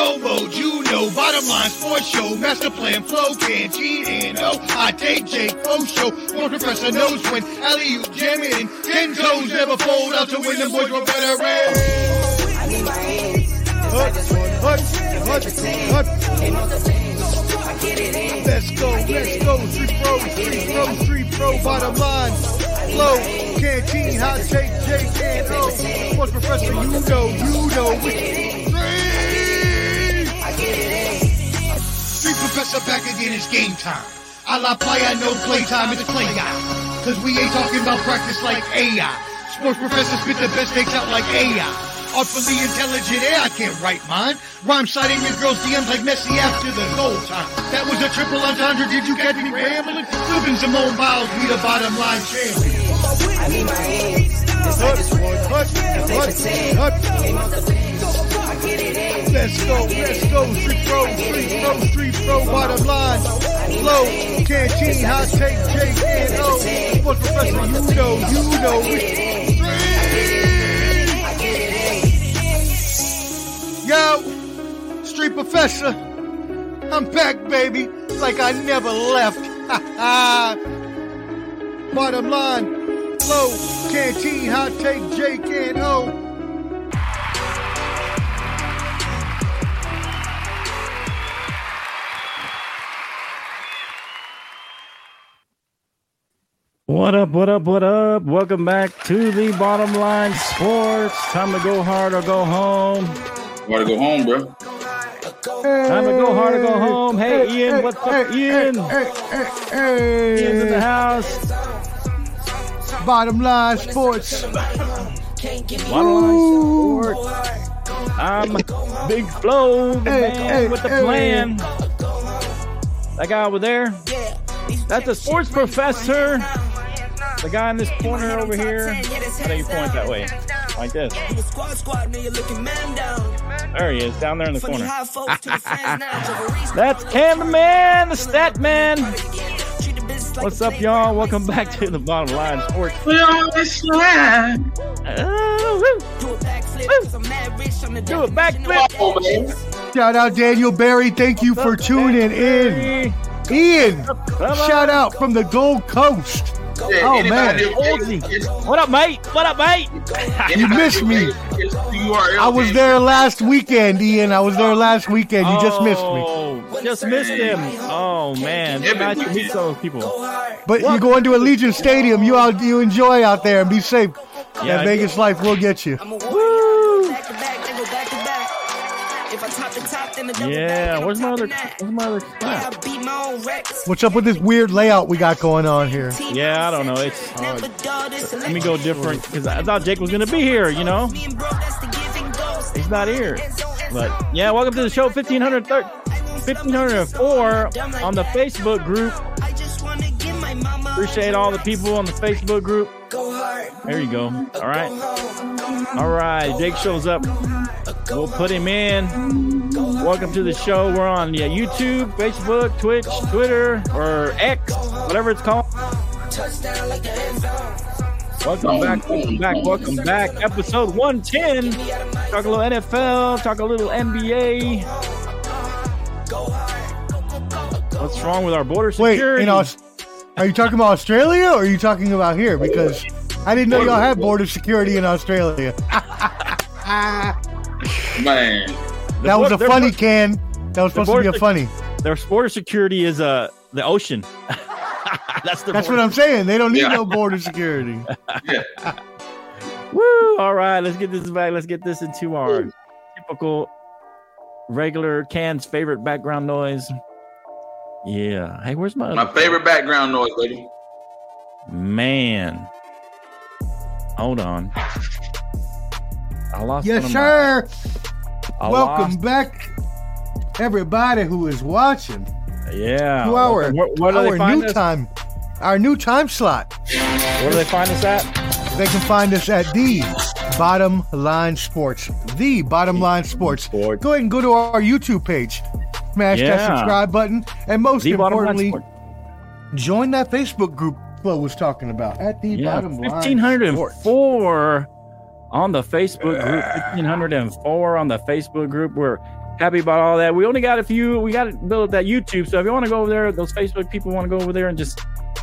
go mode, you know. Bottom line sports show, master plan, flow, can't cheat and oh. I take Jake O show. More professor knows when alley you jam it in. Ten toes never fold out to win. The boys were better. I need my. Let's go, let's go. Street pro, street pro, street pro. Bottom line, flow, canteen, hot take, Jake and O. Sports professor, you know, you know. Professor back again, it's game time. A la playa, no playtime, it's play guy. Cause we ain't talking about practice like AI. Sports Professor spit the best takes out like AI. Artfully intelligent, yeah, I can't write mine. Rhyme citing your girl's DMs like Messi after the goal time. That was a triple entendre, did you catch me rambling? Flipping Simone Biles, we the bottom line champion. I need my hands. It's like this one. Let's go, let's go, street pro, street pro, street pro, bottom line. Flow, canteen, hot take, Jake and O. Sports professor, you know, you know. Street. Yo, street professor, I'm back, baby, like I never left. bottom line, flow, canteen, hot take, Jake What up, what up, what up? Welcome back to the bottom line sports. Time to go hard or go home. Gotta go home, bro. Time to go hard or go home. Hey, Ian, what's up, Ian? Hey, hey, hey, Ian's in the house. Bottom line sports. Bottom line sports. I'm Big Flo, the Hey, man hey, with the hey. plan. That guy over there, that's a sports professor. The guy in this corner over here. How do you point that way? Like this. There he is, down there in the corner. That's Cam the Man, the stat man. What's up, y'all? Welcome back to the bottom line sports. Oh, woo. Do a backflip. Man. Shout out Daniel Barry. Thank you for tuning in. Ian, shout out from the Gold Coast. Yeah, Oh, man. that- it's- it's- What up, mate? What up, mate? You missed me. I was there last weekend, Ian. I was there last weekend. You just missed me. Oh, Just missed him. Oh man, Yeah, nice but- to meet some people. But you go into to Allegiant Stadium. You out, you enjoy out there and be safe. Yeah, that Vegas life will get you. Woo! Yeah, where's my other? Where's my other? Crap? What's up with this weird layout we got going on here? Yeah, I don't know. It's let me go different because I thought Jake was gonna be here. You know, he's not here. But yeah, welcome to the show 1500 1504 on the Facebook group. Appreciate all the people on the Facebook group. There you go. All right. All right. Jake shows up. We'll put him in. Welcome to the show. We're on yeah, YouTube, Facebook, Twitch, Twitter, or X, whatever it's called. Welcome back, welcome back, welcome back. Episode 110. Talk a little NFL, talk a little NBA. What's wrong with our border Wait, security? in Aus- are you talking about Australia or are you talking about here? Because I didn't know y'all had border security in Australia. Man. The That was a funny bor- can. That was supposed to be a funny. Their border security is uh the ocean. That's the That's what I'm saying. They don't need Yeah. no border security. Yeah. Woo! All right, let's get this back. Let's get this into our typical regular Can's favorite background noise. Yeah. Hey, where's my, My favorite background noise, baby. man? Hold on. I lost. Yes, one of my- sir. Welcome lost- back, everybody who is watching Yeah. to our, Welcome. Where, where our new us? time, our new time slot. Where do they find us at? They can find us at the Bottom Line Sports. The Bottom Line Sports. Sports. Go ahead and go to our YouTube page. Smash that subscribe button. And most The importantly, join that Facebook group Flo was talking about at the Yeah, Bottom Line fifteen hundred and on the Facebook group, 1504 on the Facebook group. We're happy about all that. We only got a few, we got to build that YouTube. So if you want to go over there, those Facebook people want to go over there and just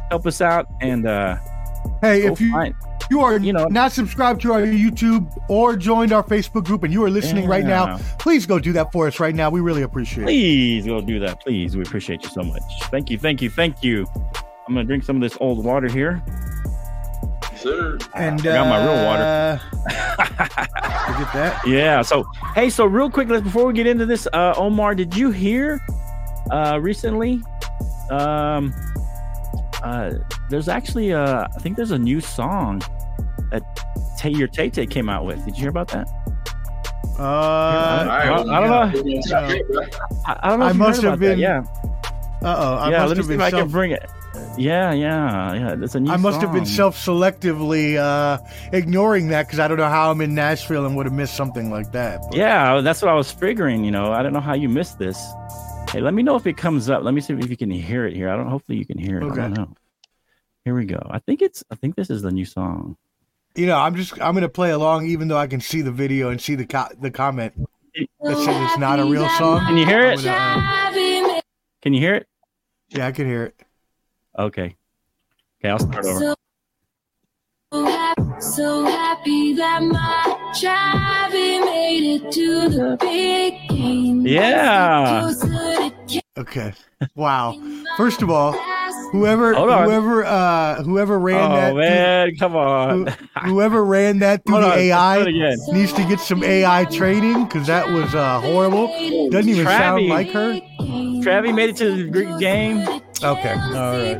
help us out. And uh, Hey, go if you find- you are You know- not subscribed to our YouTube or joined our Facebook group and you are listening right now, please go do that for us right now. We really appreciate it. please go do that. Please. We appreciate you so much. Thank you. Thank you. Thank you. I'm going to drink some of this old water here. Sir. And I got my real water. uh, Forget that. Yeah. So, hey, so real quick, let's before we get into this, uh, Omar, did you hear uh, recently? Um, uh, there's actually, uh, I think there's a new song that Tay your Tay Tay came out with. Did you hear about that? Uh, All right, I- I don't know. know. I, I don't know. I must have about that. been- Yeah. uh oh. I yeah. must Let me have see if been I can self. bring it. Yeah. Yeah. Yeah. That's a new. I must have been self-selectively uh, ignoring that because I don't know how I'm in Nashville and would have missed something like that. But- Yeah, that's what I was figuring. You know, I don't know how you missed this. Hey, let me know if it comes up. Let me see if you can hear it here. I don't. Hopefully, you can hear it. Okay. I don't know. Here we go. I think it's. I think this is the new song. You know, I'm just I'm gonna play along even though I can see the video and see the co- the comment that says it's not a real song. Can you hear it? gonna, uh, Can you hear it? yeah, I can hear it. Okay. Okay, I'll start over. So, happy, so happy that my Javi made it to the big game. Yeah. Okay. Wow. First of all, whoever whoever uh whoever ran Oh that man, come on. who- whoever ran that through Hold the on. AI Let's do it again. needs to get some AI training because that was uh, horrible. Doesn't even sound like her. Travi made it to the Greek game. Okay. All right.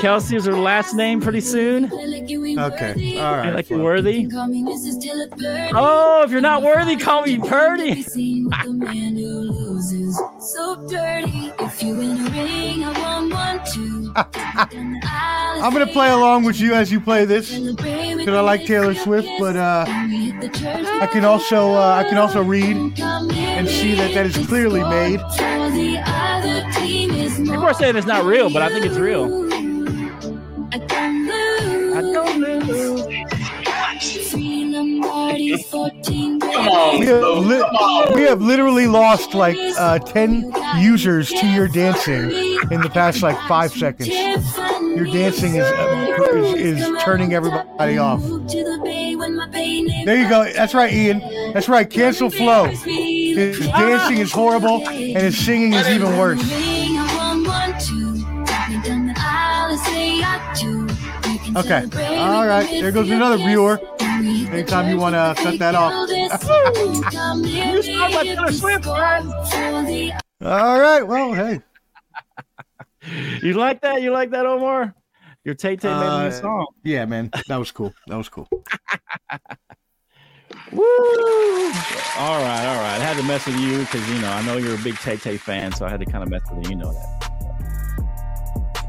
Kelsey is her last name pretty soon. Okay. All right. I like you fine. worthy. Oh, Oh, if you're not worthy, call me Purdy. So dirty. If you win a ring, I want one too. I'm gonna play along with you as you play this because I like Taylor Swift, but uh, I I can also uh, I can also read and see that that is clearly made. People are saying it's not real, but I think it's real. I don't lose. Free Lombardi, 14 Come on, We have, Flo. li- Come on. we have literally lost like uh, 10 users to your dancing in the past like five seconds. Your dancing is, uh, is, is turning everybody off. There you go. That's right, Ian. That's right. Cancel Flo. His dancing is horrible and his singing is even worse. Okay. All right. There goes another viewer. Anytime you want to cut that off. You sound like Taylor Swift, man. All right. Well, hey. You like that? You like that, Omar? Your Tay Tay made a Uh, song. Yeah, man. That was cool. That was cool. Woo! All right, all right. I had to mess with you because you know I know you're a big Tay Tay fan, so I had to kind of mess with you. You know that.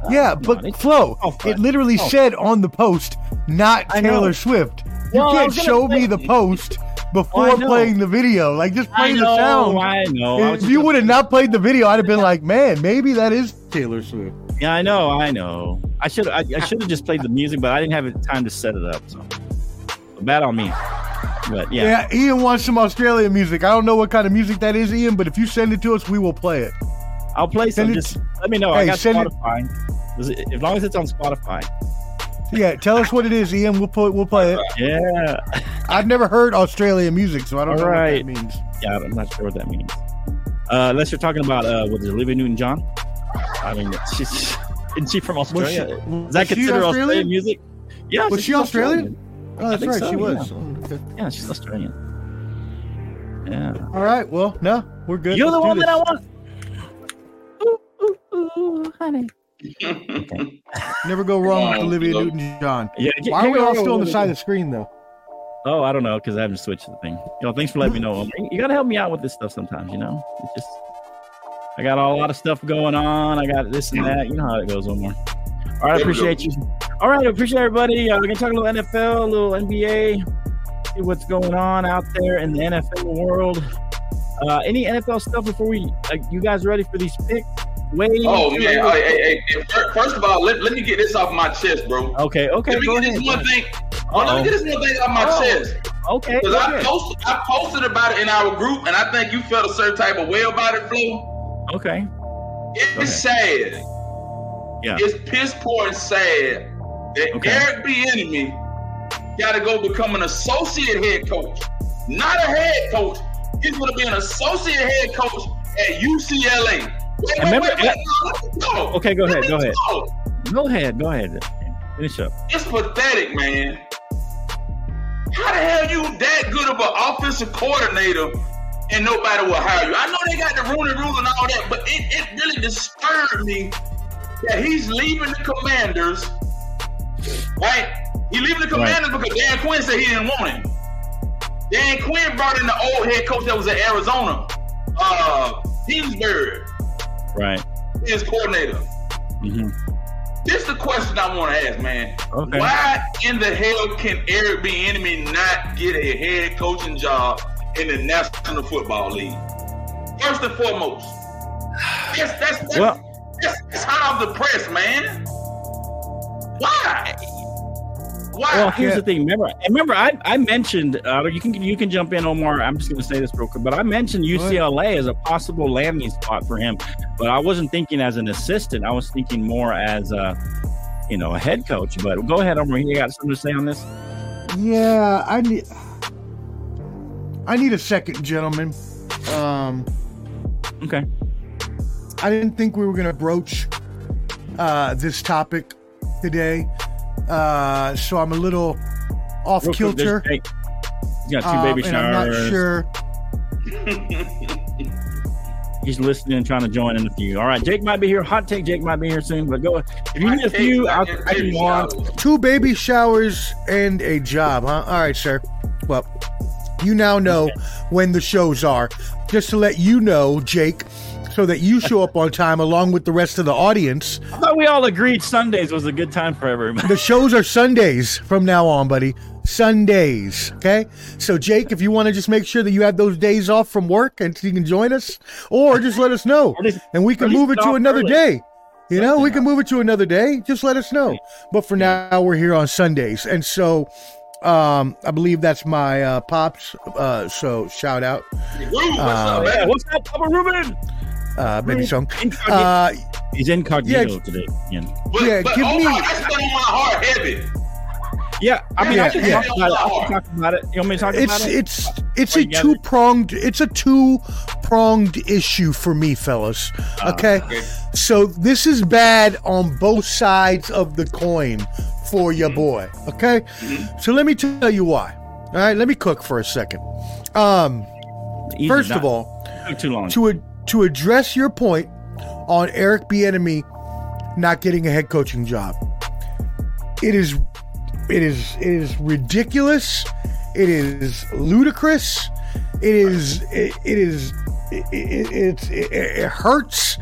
Yeah, but Flo, oh, it literally Oh. said on the post, not Taylor Swift. You Well, can't show me the post oh, before I know. playing the video. Like, just play I the sound. I know. If just you would have not played the video, I'd have been like, man, maybe that is Taylor Swift. Yeah, I know, I know. I should I, I should have just played the music, but I didn't have time to set it up. So bad on me. But yeah, Yeah. Ian wants some Australian music. I don't know what kind of music that is, Ian, but if you send it to us, we will play it. I'll play some. Just let me know. I got Spotify. It- As long as it's on Spotify. Yeah, tell us what it is, Ian. We'll put we'll play it. Yeah, I've never heard Australian music, so I don't know what that means. yeah. I'm not sure what that means. Uh, unless you're talking about uh, what is it, Olivia Newton-John? I mean, she's isn't she from Was she, Australia? was Is that she considered Australian? Australian? music? Yeah. Was she Australian? Oh, that's right. so, she was. yeah. Oh, okay. Yeah, she's Australian. Yeah. All right. Well, no, we're good. You're the Let's do one that I want. Ooh, ooh, ooh, honey. Never go wrong with Olivia Newton-John. Yeah, Why are we all still on the side of the screen though? Oh, I don't know because I haven't switched the thing. Yo, thanks for letting me know. You gotta help me out with this stuff sometimes. You know, it's just I got a lot of stuff going on. I got this and that. You know how it goes, Omar. All right, I appreciate you. All right, I appreciate everybody. Uh, we're gonna talk a little NFL, a little NBA, see what's going on out there in the NFL world. Uh, any NFL stuff before we? Uh, you guys ready for these picks? Wait. Oh man, hey, hey, hey, first of all, let, let me get this off my chest, bro. Okay. Okay. let me Go get ahead. this one thing. Oh, let me get this one thing off my Oh. chest. Okay. Because I posted, I posted about it in our group, and I think you felt a certain type of way about it, Flo. Okay. It's sad. Yeah. It's piss poor and sad that Okay. Eric Bieniemy got to go become an associate head coach, not a head coach. He's going to be an associate head coach at UCLA. Wait, wait, Remember- wait, wait. No, talk. Okay, go ahead, go ahead. talk. Go ahead. Go ahead. Finish up. It's pathetic, man. How the hell you that good of an offensive coordinator and nobody will hire you? I know they got the Rooney Rule and all that, but it, it really disturbed me that he's leaving the Commanders, right? He leaving the Commanders because Dan Quinn said he didn't want him. Dan Quinn brought in the old head coach that was at Arizona, uh, Kingsbury, Right. his coordinator. hmm This is the question I want to ask, man. Okay. Why in the hell can Eric Bieniemy not get a head coaching job in the National Football League? First and foremost. That's, that's, that's, Well- that's, that's hot off the press, man. Why? Why? Well, here's the thing. Remember, remember, I, I mentioned. Uh, you can you can jump in, Omar. I'm just going to say this real quick, but I mentioned UCLA as a possible landing spot for him. But I wasn't thinking as an assistant. I was thinking more as a, you know, a head coach. But go ahead, Omar. You got something to say on this? Yeah, I need. I need a second, gentlemen. Um, Okay. I didn't think we were going to broach uh, this topic today, uh, so I'm a little off Real kilter. there's Jake. He's got two um, baby and I'm not sure. He's listening trying to join in a few. All right, Jake might be here. Hot take, Jake might be here soon. But go. If you need a few, I'll, I can go on. Two baby showers and a job, huh? All right, sir. Well, you now know when the shows are. Just to let you know, Jake, so that you show up on time along with the rest of the audience. I thought we all agreed Sundays was a good time for everybody. The shows are Sundays from now on, buddy. Sundays. Okay. So, Jake, if you want to just make sure that you have those days off from work and you can join us, or just let us know and we can move it to another early. day. You know, we can move it to another day. Just let us know. But for now, we're here on Sundays. And so, um, I believe that's my uh, pops. Uh, so, shout out, Rude, what's up, man? what's up, Papa Ruben? Uh, baby song. Uh, He's incognito yeah. today. Yeah, But, yeah, but give oh, me- that's been on my heart heavy. yeah. I mean, Yeah, I can yeah. talk about it. I can talk about it. You want me to talk it's about it? it's it's Or a two pronged it's a two pronged issue for me fellas Ah, okay okay. so this is bad on both sides of the coin for your boy okay so let me tell you why all right let me cook for a second um Easy, first not- of all too long. to a, to address your point on Eric Bieniemy not getting a head coaching job. It is it is it is ridiculous. It is ludicrous. It is it, it is it, it, it, it hurts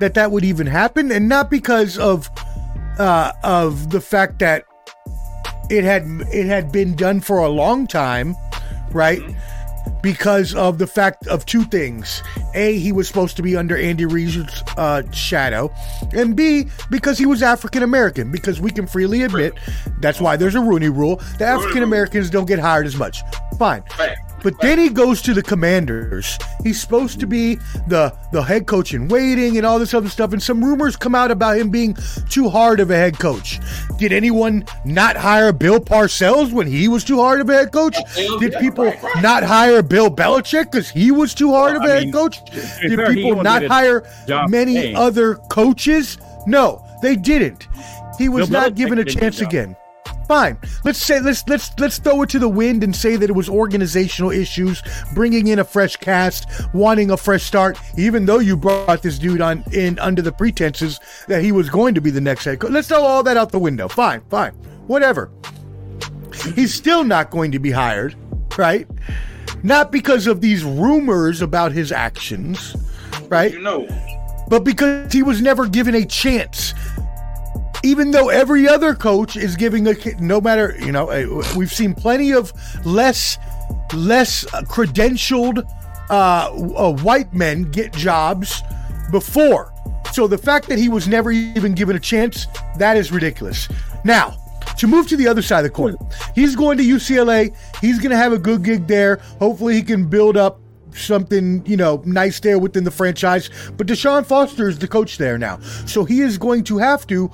that that would even happen and not because of uh of the fact that it had it had been done for a long time, right? Because of the fact of two things. A, he was supposed to be under Andy Reid's uh, shadow, and B, because he was African American. Because we can freely admit that's why there's a Rooney Rule. The African Americans don't get hired as much. Fine. But then he goes to the Commanders. He's supposed to be the the head coach in waiting and all this other stuff. And some rumors come out about him being too hard of a head coach. Did anyone not hire Bill Parcells when he was too hard of a head coach? Did people not hire Bill Belichick because he was too hard of a head coach? Did people not hire many other coaches? No, they didn't. He was not given a chance again. Fine. Let's say let's let's let's throw it to the wind and say that it was organizational issues, bringing in a fresh cast, wanting a fresh start. Even though you brought this dude on in under the pretenses that he was going to be the next head coach. Let's throw all that out the window. Fine, fine, whatever. He's still not going to be hired, right? Not because of these rumors about his actions, right? You know. but because he was never given a chance. Even though every other coach is giving a no matter you know uh, we've seen plenty of less less uh, credentialed uh, uh, white men get jobs before. So the fact that he was never even given a chance that is ridiculous. Now to move to the other side of the coin, he's going to UCLA. He's going to have a good gig there. Hopefully, he can build up something you know nice there within the franchise. But Deshaun Foster is the coach there now, so he is going to have to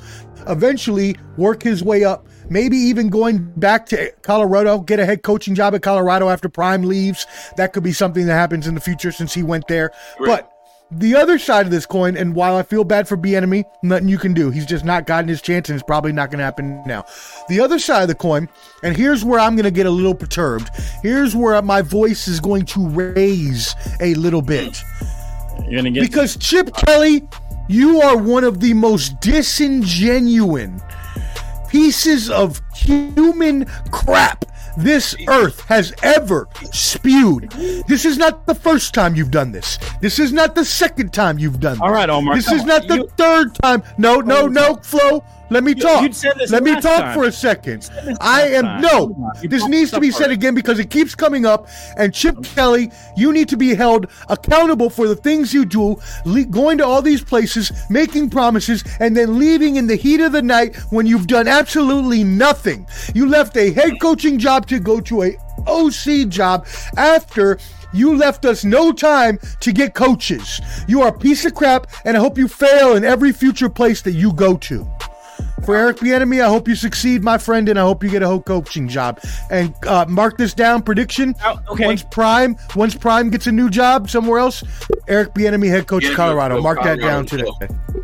eventually work his way up. Maybe even going back to Colorado, get a head coaching job at Colorado after Prime leaves. That could be something that happens in the future since he went there. But the other side of this coin, and while I feel bad for Bieniemy, nothing you can do. He's just not gotten his chance, and it's probably not going to happen now. The other side of the coin, and here's where I'm going to get a little perturbed. Here's where my voice is going to raise a little bit. You're gonna get Because Chip Kelly, you are one of the most disingenuine pieces of human crap this earth has ever spewed. This is not the first time you've done this. This is not the second time you've done this. All right, Omar, This is on. not the You- third time. No, no, no, Flo. Let me talk. you said this Let me talk time. for a second. I am time. no. You This needs to be said again because it keeps coming up. And Chip Kelly, you need to be held accountable for the things you do, le- going to all these places, making promises, and then leaving in the heat of the night when you've done absolutely nothing. You left a head coaching job to go to a OC job after. You left us no time to get coaches. You are a piece of crap, and I hope you fail in every future place that you go to. For Eric Bieniemy, I hope you succeed, my friend, and I hope you get a whole coaching job. And uh, mark this down: prediction. Oh, okay. Once Prime, once Prime gets a new job somewhere else, Eric Bieniemy, head coach Yeah, of Colorado. go Mark that down today.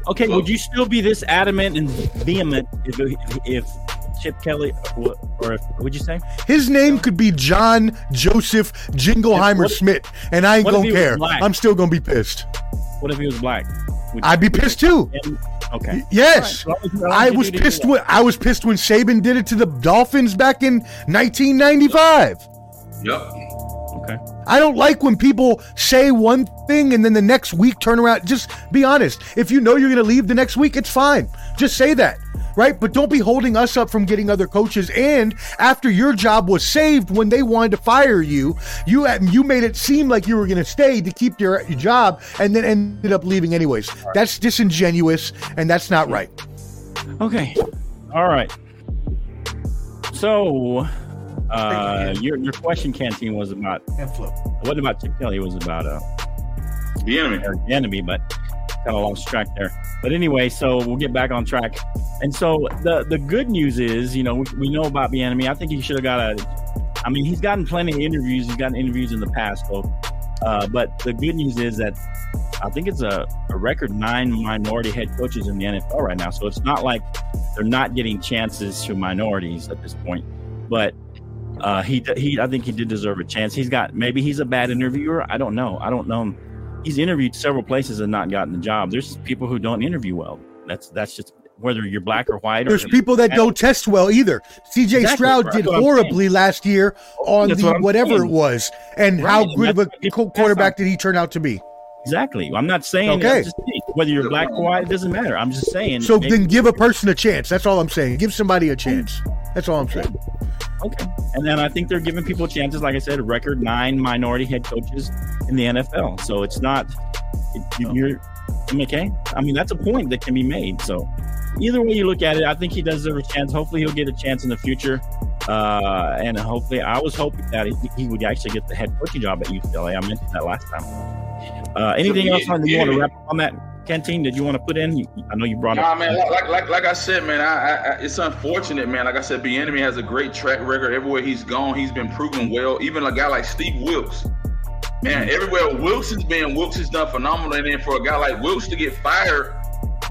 Okay, would you still be this adamant and vehement if, if Chip Kelly, or or if, would you say? His name could be John Joseph Jingleheimer What- Smith, and I ain't gonna care. I'm still gonna be pissed. What if he was black? Would I'd be pissed too. you- okay. Yes, All right, as long as- as long I was pissed when I was pissed when Saban did it to the Dolphins back in 1995. Yep. Okay. I don't like when people say one thing and then the next week turn around. Just be honest. If you know you're going to leave the next week, it's fine. Just say that, right? But don't be holding us up from getting other coaches. And after your job was saved when they wanted to fire you, you you made it seem like you were going to stay to keep your, your job and then ended up leaving anyways. That's disingenuous and that's not right. Okay. All right. So, uh, your your question, canteen, was about what about Chip Kelly? It was about uh, The enemy. Eric enemy, but kind of lost track there. But anyway, so we'll get back on track. And so the the good news is, you know, we, we know about the enemy. I think he should have got a. I mean, he's gotten plenty of interviews. He's gotten interviews in the past, though. Uh, but the good news is that I think it's a, a record nine minority head coaches in the NFL right now. So it's not like they're not getting chances to minorities at this point. But uh, he he I think he did deserve a chance. He's got maybe he's a bad interviewer. I don't know. I don't know. He's interviewed several places and not gotten the job. There's people who don't interview well. That's that's just whether you're black or white. There's or, people that don't test well either. CJ Exactly. Stroud did horribly last year on That's the what whatever saying. it was. And Right, how and good of a what people co- pass quarterback did he turn out to be? Exactly. I'm not saying Okay. Just whether you're black or white. It doesn't matter. I'm just saying. So then give a person a chance. That's all I'm saying. Give somebody a chance. That's all I'm saying. Okay. And then I think they're giving people chances. Like I said, record nine minority head coaches in the NFL. So it's not, it, you- you're, okay. I mean, that's a point that can be made. So either way you look at it, I think he does deserve a chance. Hopefully he'll get a chance in the future. Uh, and hopefully, I was hoping that he, he would actually get the head coaching job at UCLA. I mentioned that last time. Uh, anything else on you want to wrap up on that, Canteen? Did you want to put in? I know you brought Nah, up. man. Like, like, like, like I said, man. I, I, I, it's unfortunate, man. Like I said, the enemy has a great track record everywhere he's gone. He's been proven well. Even a guy like Steve Wilkes, man. Mm-hmm. Everywhere Wilkes has been, Wilkes has done phenomenal. And then for a guy like Wilkes to get fired,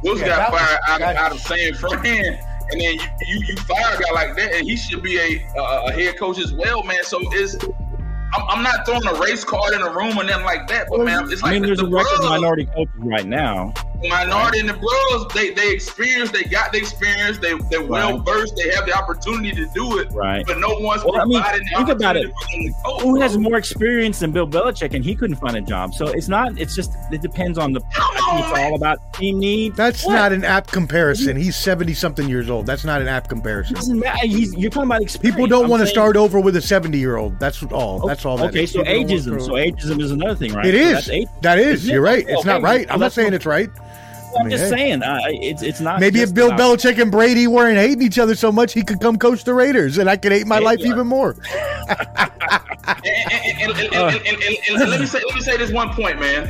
Wilkes Yeah, got that was- fired out, that- of, out of San Fran. And then you, you, you fire a guy like that, and he should be a, a, a head coach as well, man. So it's. I'm, I'm not throwing a race card in a room and nothing like that, but man, it's I like mean, there's the a record minority coaches right now. Minority and the bros, they they experience, they got the experience, they they're well versed, they have the opportunity to do it, Right. but no one's Well, I mean, providing the think about opportunity for them to coach, who has more experience than Bill Belichick, and he couldn't find a job. So it's not. It's just. It depends on the. I think it's all about team need. That's What? not an apt comparison. He's 70 something years old. That's not an apt comparison. Doesn't matter. Uh, he's, you're talking about experience. People don't want to start over with a 70 year old. That's all. Oh, that's all. That Okay, is. so People ageism. So ageism is another thing, right? It So is. that's That is. Isn't? You're right. It's not Okay, right. I'm not saying it's right. I'm I mean, just hey. saying, uh, it's it's not. Maybe if Bill about- Belichick and Brady weren't hating each other so much, he could come coach the Raiders, and I could hate my Yeah. life even more. And, and, and, and, and, and, and, and let me say let me say this one point, man.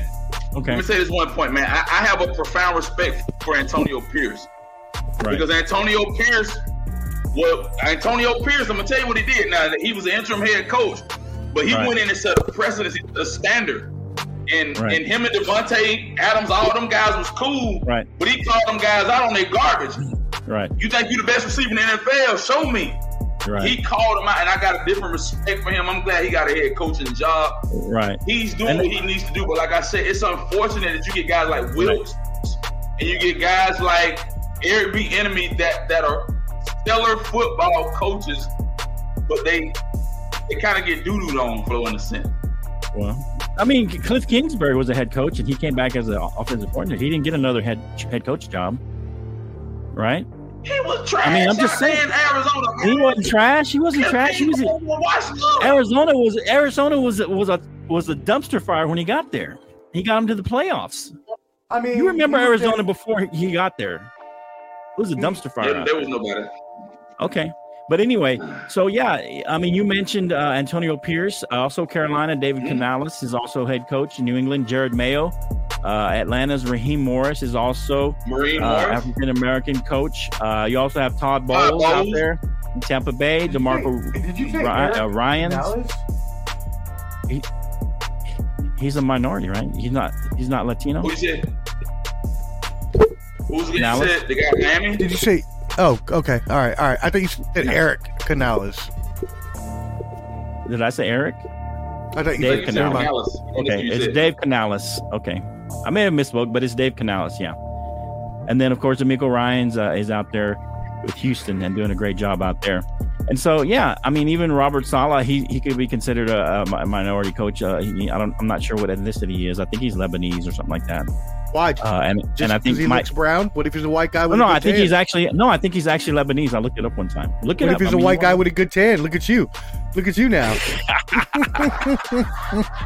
Okay, Let me say this one point, man. I, I have a profound respect for Antonio Pierce right. because Antonio Pierce, well, Antonio Pierce, I'm gonna tell you what he did. Now he was an interim head coach, but he Right. went in and set a precedent, a standard. And Right. and him and Davante Adams, all them guys was cool. Right. But he called them guys out on their garbage. Right, You think you the best receiver in the NFL? Show me. right, He called him out, and I got a different respect for him. I'm glad he got a head coaching job. right. He's doing And- what he needs to do. But like I said, it's unfortunate that you get guys like Wilkes and you get guys like Eric Bieniemy that that are stellar football coaches, but they they kind of get doo-dooed on for in a sense. Well, I mean, Cliff Kingsbury was a head coach, and he came back as an offensive coordinator. He didn't get another head head coach job, right? He was trash. I mean, I'm just saying. Arizona. He wasn't trash. He wasn't trash. He was. Watch Arizona was Arizona was was a was a dumpster fire when he got there. He got him to the playoffs. I mean, You remember Arizona before he got there? It was a dumpster fire. There, there was no better. Okay. But anyway, so yeah, I mean, you mentioned uh, Antonio Pierce, uh, also Carolina. David Canales is also head coach in New England. Jerod Mayo, uh, Atlanta's Raheem Morris is also uh, African American coach. Uh, you also have Todd Todd Bowles out there in Tampa Bay. DeMeco Did you say Ry- uh, Ryan's. Canales? He's a minority, right? He's not. He's not Latino. Who you said? Who's the guy Canales? you? The guy Miami? Did you say? Oh, okay. All right, all right. I think you said Eric Canales. Did I say Eric? I thought you Dave said Canales. Canales. Okay, That's what you it's said. Dave Canales. Okay, I may have misspoke, but it's Dave Canales. Yeah, and then of course DeMeco Ryans uh, is out there with Houston and doing a great job out there. And so, yeah, I mean, even Robert Saleh, he, he could be considered a, a minority coach. Uh, he, I don't, I'm not sure what ethnicity he is. I think he's Lebanese or something like that. Why? Uh, and Just and I think he Mike. looks brown. What if he's a white guy No, with no, a good I think tan? he's actually no, I think he's actually Lebanese. I looked it up one time. Look it What up. if he's I a mean, white guy with a good tan? Look at you. Look at you now.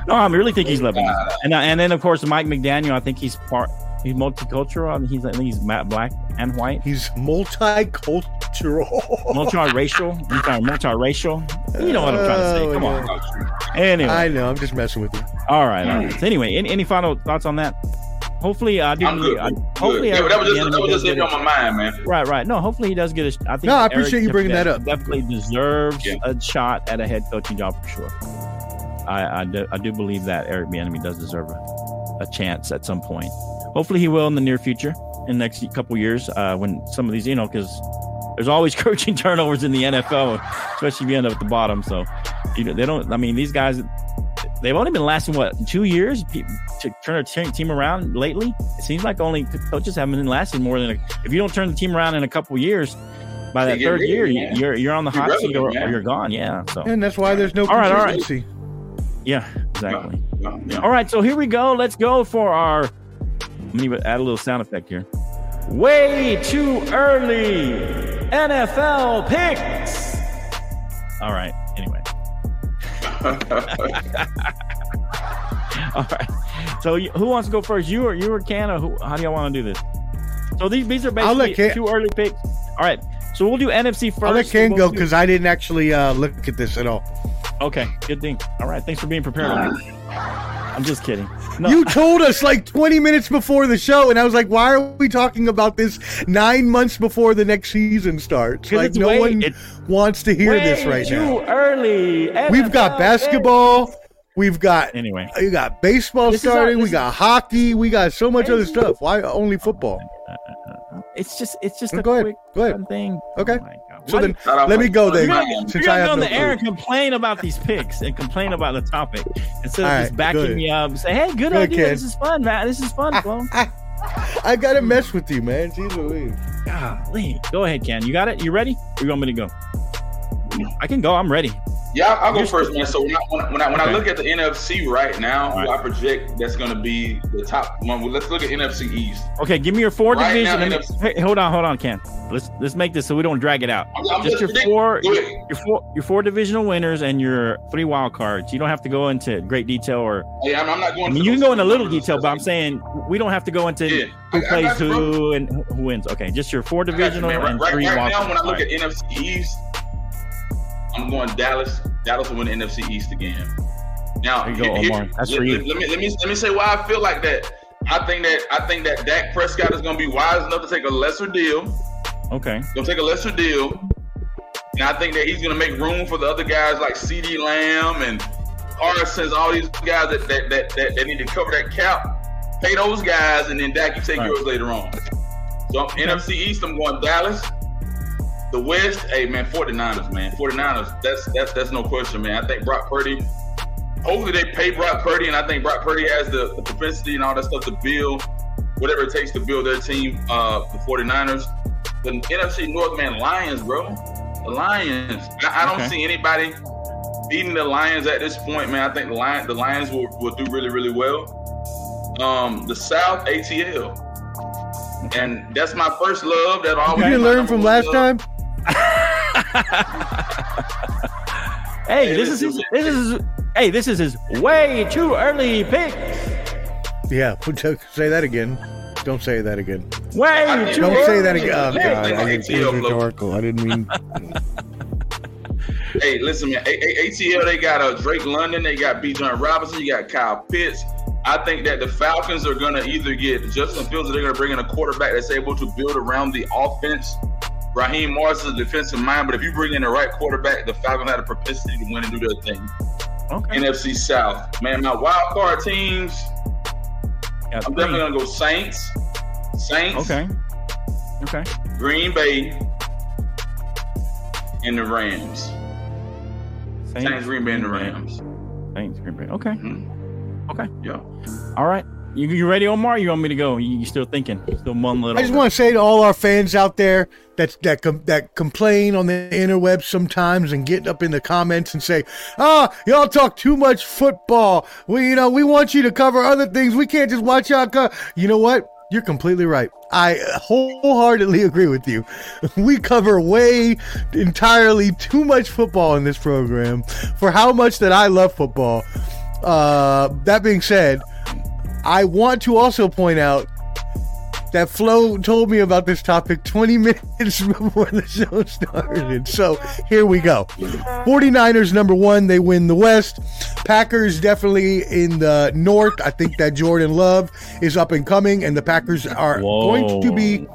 No, I really think he's Lebanese. And uh, and then of course Mike McDaniel. I think he's part. He's multicultural. I mean, he's I think he's black and white. He's multicultural. multiracial. I'm sorry, multiracial. You know what I'm trying to say. Oh, Come yeah. on. Anyway, I know. I'm just messing with you. all right, all right. So anyway, any, any final thoughts on that? Hopefully, I do. I'm good. I, Good. hopefully, yeah, but that was just, Eric that was Bieniemy just does sitting on my mind, man. Right, right. No, hopefully he does get a. I think. No, I Eric appreciate you bringing that up. Definitely deserves Yeah. a shot at a head coaching job for sure. I I do, I do believe that Eric Bieniemy does deserve a, a chance at some point. Hopefully, he will in the near future, in the next couple years, uh, when some of these, you know, because there's always coaching turnovers in the NFL, especially if you end up at the bottom. So, you know, they don't. I mean, these guys, they've only been lasting what two years to turn a team around lately. It seems like only coaches haven't been lasting more than a, if you don't turn the team around in a couple years. By They that third rid year, you, you- man. you're you're on the You're hot seat or, relevant, or you're gone. Yeah. So And that's why there's no All right, all right. consistency. yeah, exactly. Yeah, yeah. All right, so here we go. Let's go for our. Let me add a little sound effect here. Way too early NFL picks. All right. All right. So who wants to go first? You or you or Can? Or who, how do y'all want to do this? So these these are basically Ken- two early picks. All right. So we'll do NFC first. I'll let Ken We'll go do- because I didn't actually uh, look at this at all. Okay. Good thing. All right. Thanks for being prepared. on. I'm just kidding. No. You told us like 20 minutes before the show, and I was like, why are we talking about this nine months before the next season starts?" Like, no way- one wants to hear this Way right too now. Too early. We've got NFL basketball. We've got. Anyway. you got baseball This is our- starting. we got hockey. We got so much other stuff. Why only football? It's just it's just No, a go ahead. quick Go ahead. thing. Okay. Oh my God. So then, let me go then, you're gonna- gonna, since you're I gonna have go no on the air and complain about these picks and complain about the topic instead of just backing good. me up. And say, hey, good Go idea. This is fun, man. This is fun. I gotta mess with you, man. Jesus, Louise. Golly. Go ahead, Ken. You got it? You ready? Or you want me to go? I can go. I'm ready. Yeah, I'll, I'll go first, man. So when I, when I, when I, when I look at the NFC right now, right. who I project that's going to be the top one. Well, let's look at NFC East. Okay, give me your four Right division. now, hey, hold on, hold on, Ken. Let's let's make this so we don't drag it out. I'm, I'm Just your predicting- four ahead. your four your four divisional winners and your three wild cards. You don't have to go into great detail or Hey, I'm, I'm not going. I mean, to you can go into little detail, but I'm saying we don't have to go into Yeah, who I- plays who and who wins. Okay, just your four got you, divisional. Right, and three right wild now, cards. when I look at NFC East, I'm going Dallas. Dallas will win the NFC East again. Now, There you go, here- here- Omar. That's let, for you. Let, me let me let me say why I feel like that. I think that I think that Dak Prescott is going to be wise enough to take a lesser deal. okay, Gonna take a lesser deal, and I think that he's gonna make room for the other guys like CeeDee Lamb and Parsons, all these guys that that, that, that, that need to cover that cap. Pay those guys, and then Dak, you take Right. yours later on. So NFC East, I'm going Dallas. The West, hey man, 49ers, man. 49ers, that's that's that's no question, man. I think Brock Purdy. Hopefully they pay Brock Purdy, and I think Brock Purdy has the, the propensity and all that stuff to build whatever it takes to build their team, uh, the 49ers. The NFC North, man, Lions, bro. The Lions. I, I don't Okay. see anybody beating the Lions at this point, man. I think the Lions, the Lions will, will do really, really well. Um, the South, ATL. And that's my first love. That always You learn from last love. time. Hey, Hey, this is his, this is hey, this is his way too early pick. Yeah, say that again. Don't say that again. Way too Don't early. say that again. Oh, God, like I didn't it was rhetorical. I didn't mean. Hey, listen, man. A- A- ATL, they got uh, Drake London, they got Bijan Robinson, you got Kyle Pitts. I think that the Falcons are going to either get Justin Fields or they're going to bring in a quarterback that's able to build around the offense. Raheem Morris is a defensive mind, but if you bring in the right quarterback, the Falcons have a propensity to win and do their thing. Okay. NFC South, man, my wild card teams, Got I'm three. definitely going to go Saints, Saints, Okay. Okay. Green Bay, and the Rams. Saints, Green Bay, and the Rams. Saints, Green Bay. Okay. Mhm. Okay. Yeah. All right. You, you ready, Omar? You want me to go? You, you still thinking? Still mumbling? I just want to say to all our fans out there that that com- that complain on the interweb sometimes and get up in the comments and say, "Ah, y'all talk too much football. We, you know, we want you to cover other things. We can't just watch y'all." Co-. You know what? You're completely right. I wholeheartedly agree with you. We cover way entirely too much football in this program for how much that I love football. Uh, that being said, I want to also point out that Flo told me about this topic 20 minutes before the show started. So here we go. 49ers, number one, they win the West. Packers definitely in the North. I think that Jordan Love is up and coming, and the Packers are going to be.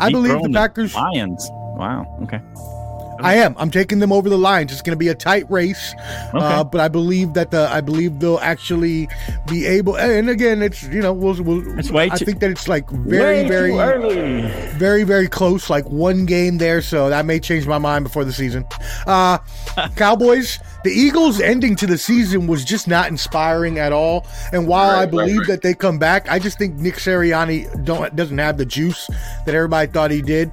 I Deep believe the Packers. Lions. Wow. Okay. I am. I'm taking them over the lines. It's going to be a tight race, uh, but I believe that the I believe they'll actually be able. And again, it's you know we'll, we'll It's way I too- think that it's like very very very very close like one game there so that may change my mind before the season uh cowboys the eagles ending to the season was just not inspiring at all and while Right, i right, believe right. that they come back i just think nick Sirianni don't doesn't have the juice that everybody thought he did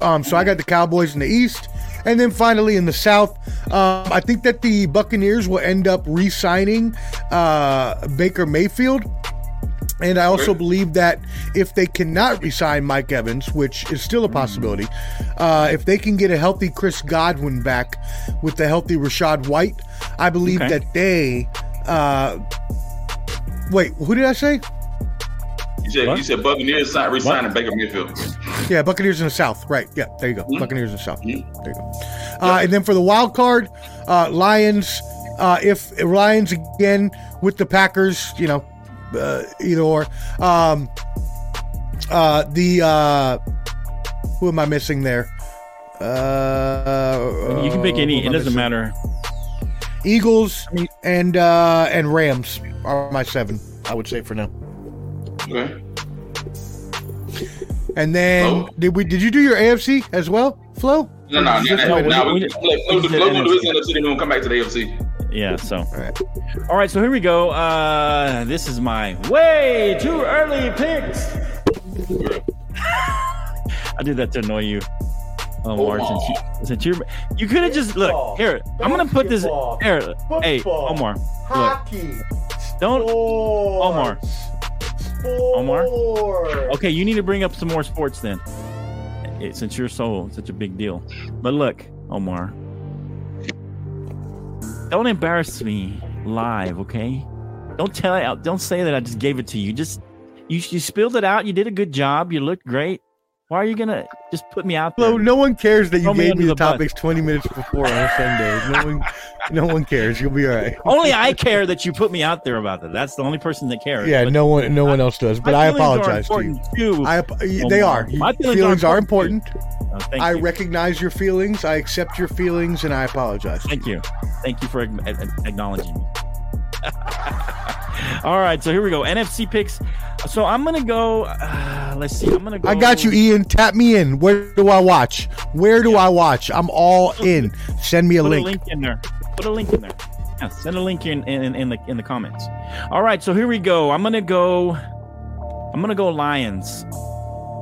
um so i got the cowboys in the east and then finally in the South, um, I think that the Buccaneers will end up re signing uh, Baker Mayfield. And I also believe that if they cannot resign Mike Evans, which is still a possibility, uh, if they can get a healthy Chris Godwin back with the healthy Rachaad White, I believe Okay. that they. Uh, wait, who did I say? You said What? you said Buccaneers sign, re-signing Baker Mayfield. Yeah, Buccaneers in the South. Right. Yeah, there you go. Mm-hmm. Buccaneers in the South. There you go. Uh, and then for the wild card, uh, Lions. Uh, if Lions again with the Packers, you know, uh, either or. Um, uh, the uh, who am I missing there? Uh, You can pick any. It doesn't matter. Eagles and uh, and Rams are my seven. I would say for now. Okay. And then Oh. did we? Did you do your AFC as well, Flo? No, no, Or no, just- no, we- no. we We just- just we Flo just Flo did gonna do his NFC. NFC, then we'll come back to the AFC. Yeah. So. All right. All right. So here we go. Uh, this is my way too early picks. I did that to annoy you. Oh, Omar, since you, since you're, you could have just look here. I'm gonna put this here. Hey, Omar, look, don't Omar. Omar? Okay, you need to bring up some more sports then, eh, since you're so such a big deal. But look, Omar, don't embarrass me live, okay? Don't tell don't say that I just gave it to you. Just you, you spilled it out. You did a good job. You looked great. Why are you gonna just put me out there? No, no one cares that you Throw me gave under me the, the bus. topics 20 minutes before on a Sunday. No one, no one cares. You'll be all right. Only I care that you put me out there about that. That's the only person that cares. Yeah, But no one, no one else does. But I apologize to you. too. I, they are. My feelings feelings, are are important important. Uh, thank I you. recognize your feelings. I accept your feelings, and I apologize. Thank you. Thank you for acknowledging me. All right, so here we go. NFC picks. So I'm gonna go. Uh, let's see. I'm gonna go. I got you, Ian. Tap me in. Where do I watch? Where do I watch? I'm all in. Send me a Put link. a link in there. Put a link in there. Yeah, send a link in, in in the in the comments. All right, so here we go. I'm gonna go. I'm gonna go Lions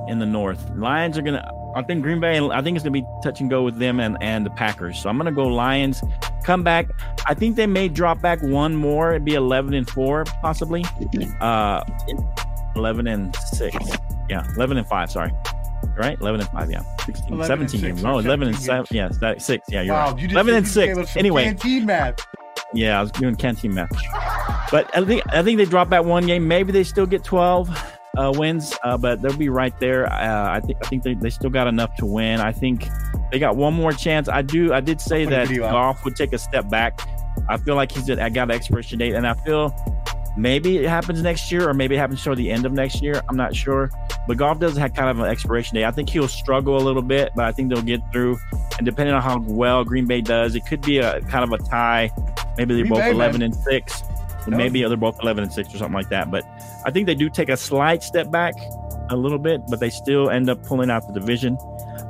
in the North. Lions are gonna. I think Green Bay. I think it's gonna be touch and go with them and and the Packers. So I'm gonna go Lions. Come back. I think they may drop back one more. It'd be 11 and four possibly. Uh, 11 and six. Yeah, 11 and five. Sorry. Right, 11 and 5, yeah. 16, 11 and 17 six games. No, 11 and 17 7. Yes, that, 6. Yeah, you're Wow, right. you just, 11 and you just gave 6. Anyway, canteen math. yeah, I was doing canteen match. But I think I think they drop that one game. Maybe they still get 12 uh, wins, uh, but they'll be right there. Uh, I think I think they, they still got enough to win. I think they got one more chance. I do. I did say that Goff would take a step back. I feel like he's at, I got an expiration date, and I feel maybe it happens next year, or maybe it happens toward the end of next year. I'm not sure. But Goff does have kind of an expiration date. I think he'll struggle a little bit, but I think they'll get through. And depending on how well Green Bay does, it could be a kind of a tie. Maybe they're Green both Bay, 11 man. and six. No. Maybe they're both 11 and 6 or something like that. But I think they do take a slight step back a little bit, but they still end up pulling out the division.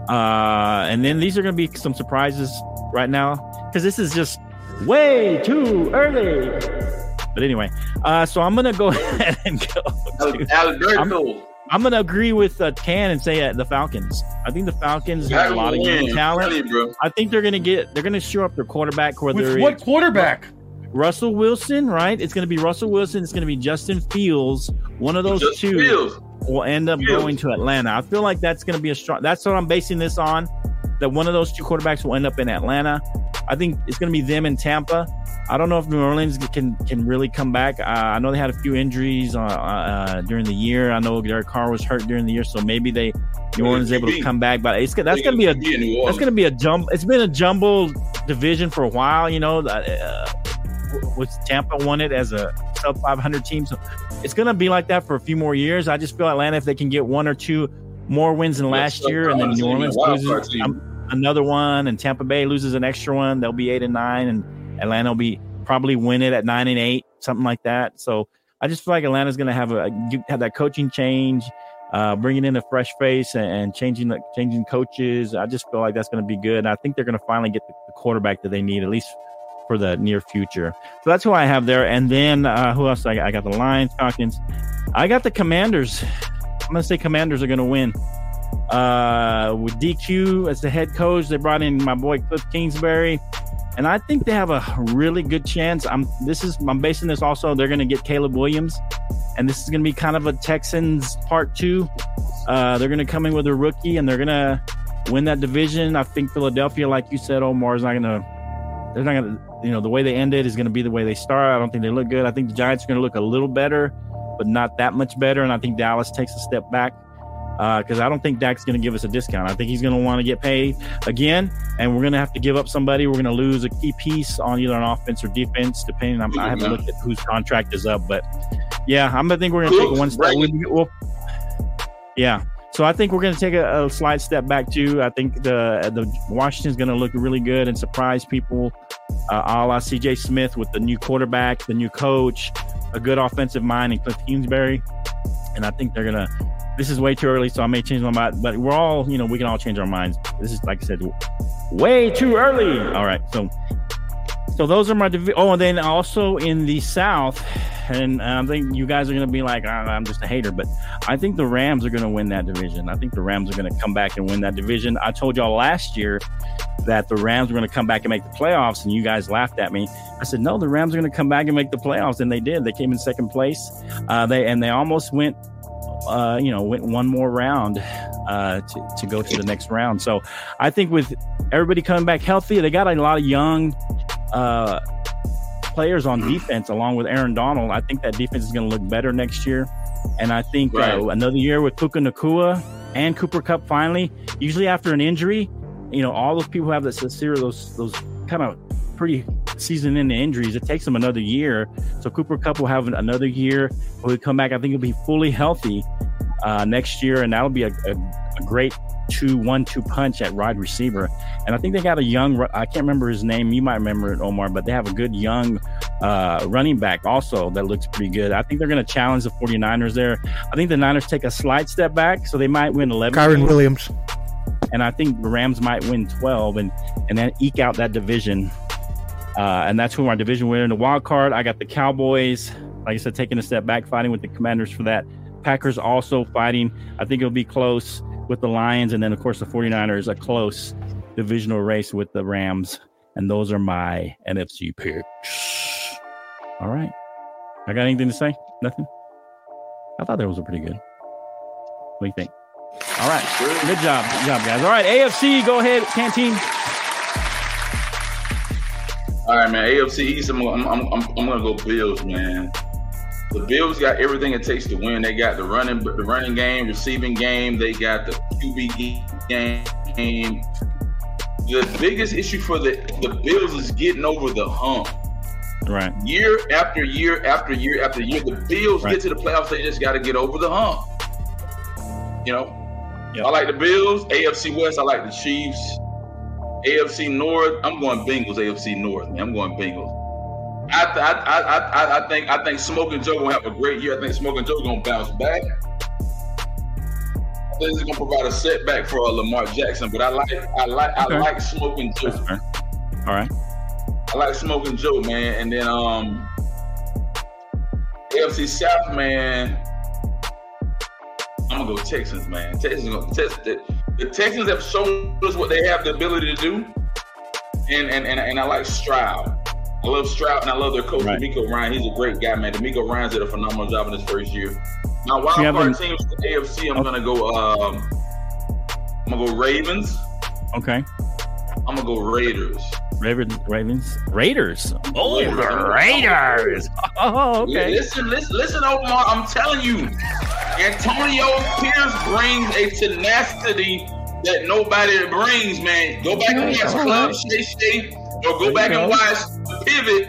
Uh, and then these are going to be some surprises right now because this is just way too early. But anyway, uh, so I'm going to go ahead and go. to- Alberto. I'm going to agree with uh, Can and say uh, the Falcons. I think the Falcons have a lot of young talent. bro. I think they're going to get, they're going to show up their quarterback, With what quarterback? Russell Wilson, right? It's going to be Russell Wilson. It's going to be Justin Fields. One of those two feels. will end up Fields. going to Atlanta. I feel like that's going to be a strong. That's what I'm basing this on. That one of those two quarterbacks will end up in Atlanta. I think it's going to be them in Tampa. I don't know if New Orleans can can really come back. Uh, I know they had a few injuries uh, uh, during the year. I know Derek Carr was hurt during the year, so maybe they New Orleans is able to come back. But it's that's going to be a that's going to be a jump. It's been a jumbled division for a while. You know, with Tampa won it as a sub 500 team, so it's going to be like that for a few more years. I just feel Atlanta if they can get one or two more wins than last year, and then New Orleans loses um, another one, and Tampa Bay loses an extra one, they'll be eight and nine, and Atlanta will be probably win it at nine and eight, something like that. So I just feel like Atlanta's going to have a have that coaching change. Uh, bringing in a fresh face and, and changing the changing coaches, I just feel like that's going to be good. And I think they're going to finally get the, the quarterback that they need, at least for the near future. So that's who I have there. And then uh, who else? I got, I got the Lions, Falcons. I got the Commanders. I'm to say Commanders are to win. Uh, with DQ as the head coach, they brought in my boy Cliff Kingsbury, and I think they have a really good chance. I'm this is I'm basing this also. They're to get Caleb Williams, and this is to be kind of a Texans part two. Uh, they're to come in with a rookie, and they're to win that division. I think Philadelphia, like you said, Omar is not to. They're not to. You know, the way they ended is going to be the way they start. I don't think they look good. I think the Giants are going to look a little better, but not that much better. And I think Dallas takes a step back uh, because I don't think Dak's going to give us a discount. I think he's going to want to get paid again, and we're going to have to give up somebody. We're going to lose a key piece on either on offense or defense, depending on. I haven't looked at whose contract is up, but yeah, I'm. I think we're going to take one step. We, we'll, yeah, so I think we're going to take a, a slight step back too. I think the the Washington's going to look really good and surprise people, uh, a la C.J. Smith with the new quarterback, the new coach, a good offensive mind, and Cliff Kingsbury, and I think they're going to this is way too early, so I may change my mind. But we're all, you know, we can all change our minds. This is, like I said, way too early. All right, so so those are my divi- oh, and then also in the South, and I think you guys are going to be like, "Ah, I'm just a hater, but I think the Rams are going to win that division. I think the Rams are going to come back and win that division. I told y'all last year that the Rams were going to come back and make the playoffs, and you guys laughed at me. I said, no, the Rams are going to come back and make the playoffs, and they did. They came in second place. Uh, they and they almost went uh, you know, went one more round uh, to, to go to the next round. So I think with everybody coming back healthy, they got a lot of young, uh, players on defense, along with Aaron Donald. I think that defense is going to look better next year. And I think Right. uh, another year with Puka Nacua and Cooper Kupp finally, usually after an injury, you know, all those people have that severe, those, those kind of pretty season into injuries, it takes them another year. So Cooper Kupp will have another year. When we come back, I think he'll be fully healthy uh, next year. And that'll be a, a, a great two one two punch at wide receiver. And I think they got a young I can't remember his name. You might remember it, Omar, but they have a good young uh, running back also that looks pretty good. I think they're going to challenge the 49ers there. I think the Niners take a slight step back, so they might win 11. Kyren games, Williams. and I think the Rams might win 12 and and then eke out that division. Uh, and that's who our division winner in the wild card. I got the Cowboys, like I said, taking a step back, fighting with the Commanders for that. Packers also fighting. I think it'll be close with the Lions. And then, of course, the 49ers, a close divisional race with the Rams. And those are my NFC picks. All right. I got anything to say? Nothing? I thought that was pretty good. What do you think? All right. Good job. Good job, guys. All right. AFC, go ahead. Canteen. All right, man. AFC East. I'm, I'm, I'm, I'm, I'm gonna go Bills, man. The Bills got everything it takes to win. They got the running, the running game, receiving game. They got the QB game. The biggest issue for the the Bills is getting over the hump. Right. Year after year after year after year, the Bills Right. get to the playoffs. They just got to get over the hump. You know, Yep. I like the Bills. AFC West. I like the Chiefs. AFC North. I'm going Bengals. AFC North. Man, I'm going Bengals. I, I, I, I, think I think Smoking Joe gonna have a great year. I think Smoking Joe gonna bounce back. I think he's gonna provide a setback for uh, Lamar Jackson, but I like I like. I like Smoking Joe. All right. I like Smoking Joe, man. And then um AFC South, man. I'm gonna go Texans, man. Texans, gonna, Tex, the, the Texans have shown us what they have the ability to do, and and and, and I like Stroud. I love Stroud, and I love their coach, Right. DeMeco Ryan. He's a great guy, man. DeMeco Ryan's did a phenomenal job in his first year. Now, wild card an- teams for the AFC, I'm Okay. gonna go. Um, I'm gonna go Ravens. Okay. I'm gonna go Raiders. Ravens. Ravens. Raiders. Oh, Raiders. the Raiders. Oh, Yeah, okay. listen, listen, listen, Omar. I'm telling you, Antonio Pierce brings a tenacity that nobody brings, man. Go back and watch Club right. Shay Shay, or go you back go. and watch the pivot.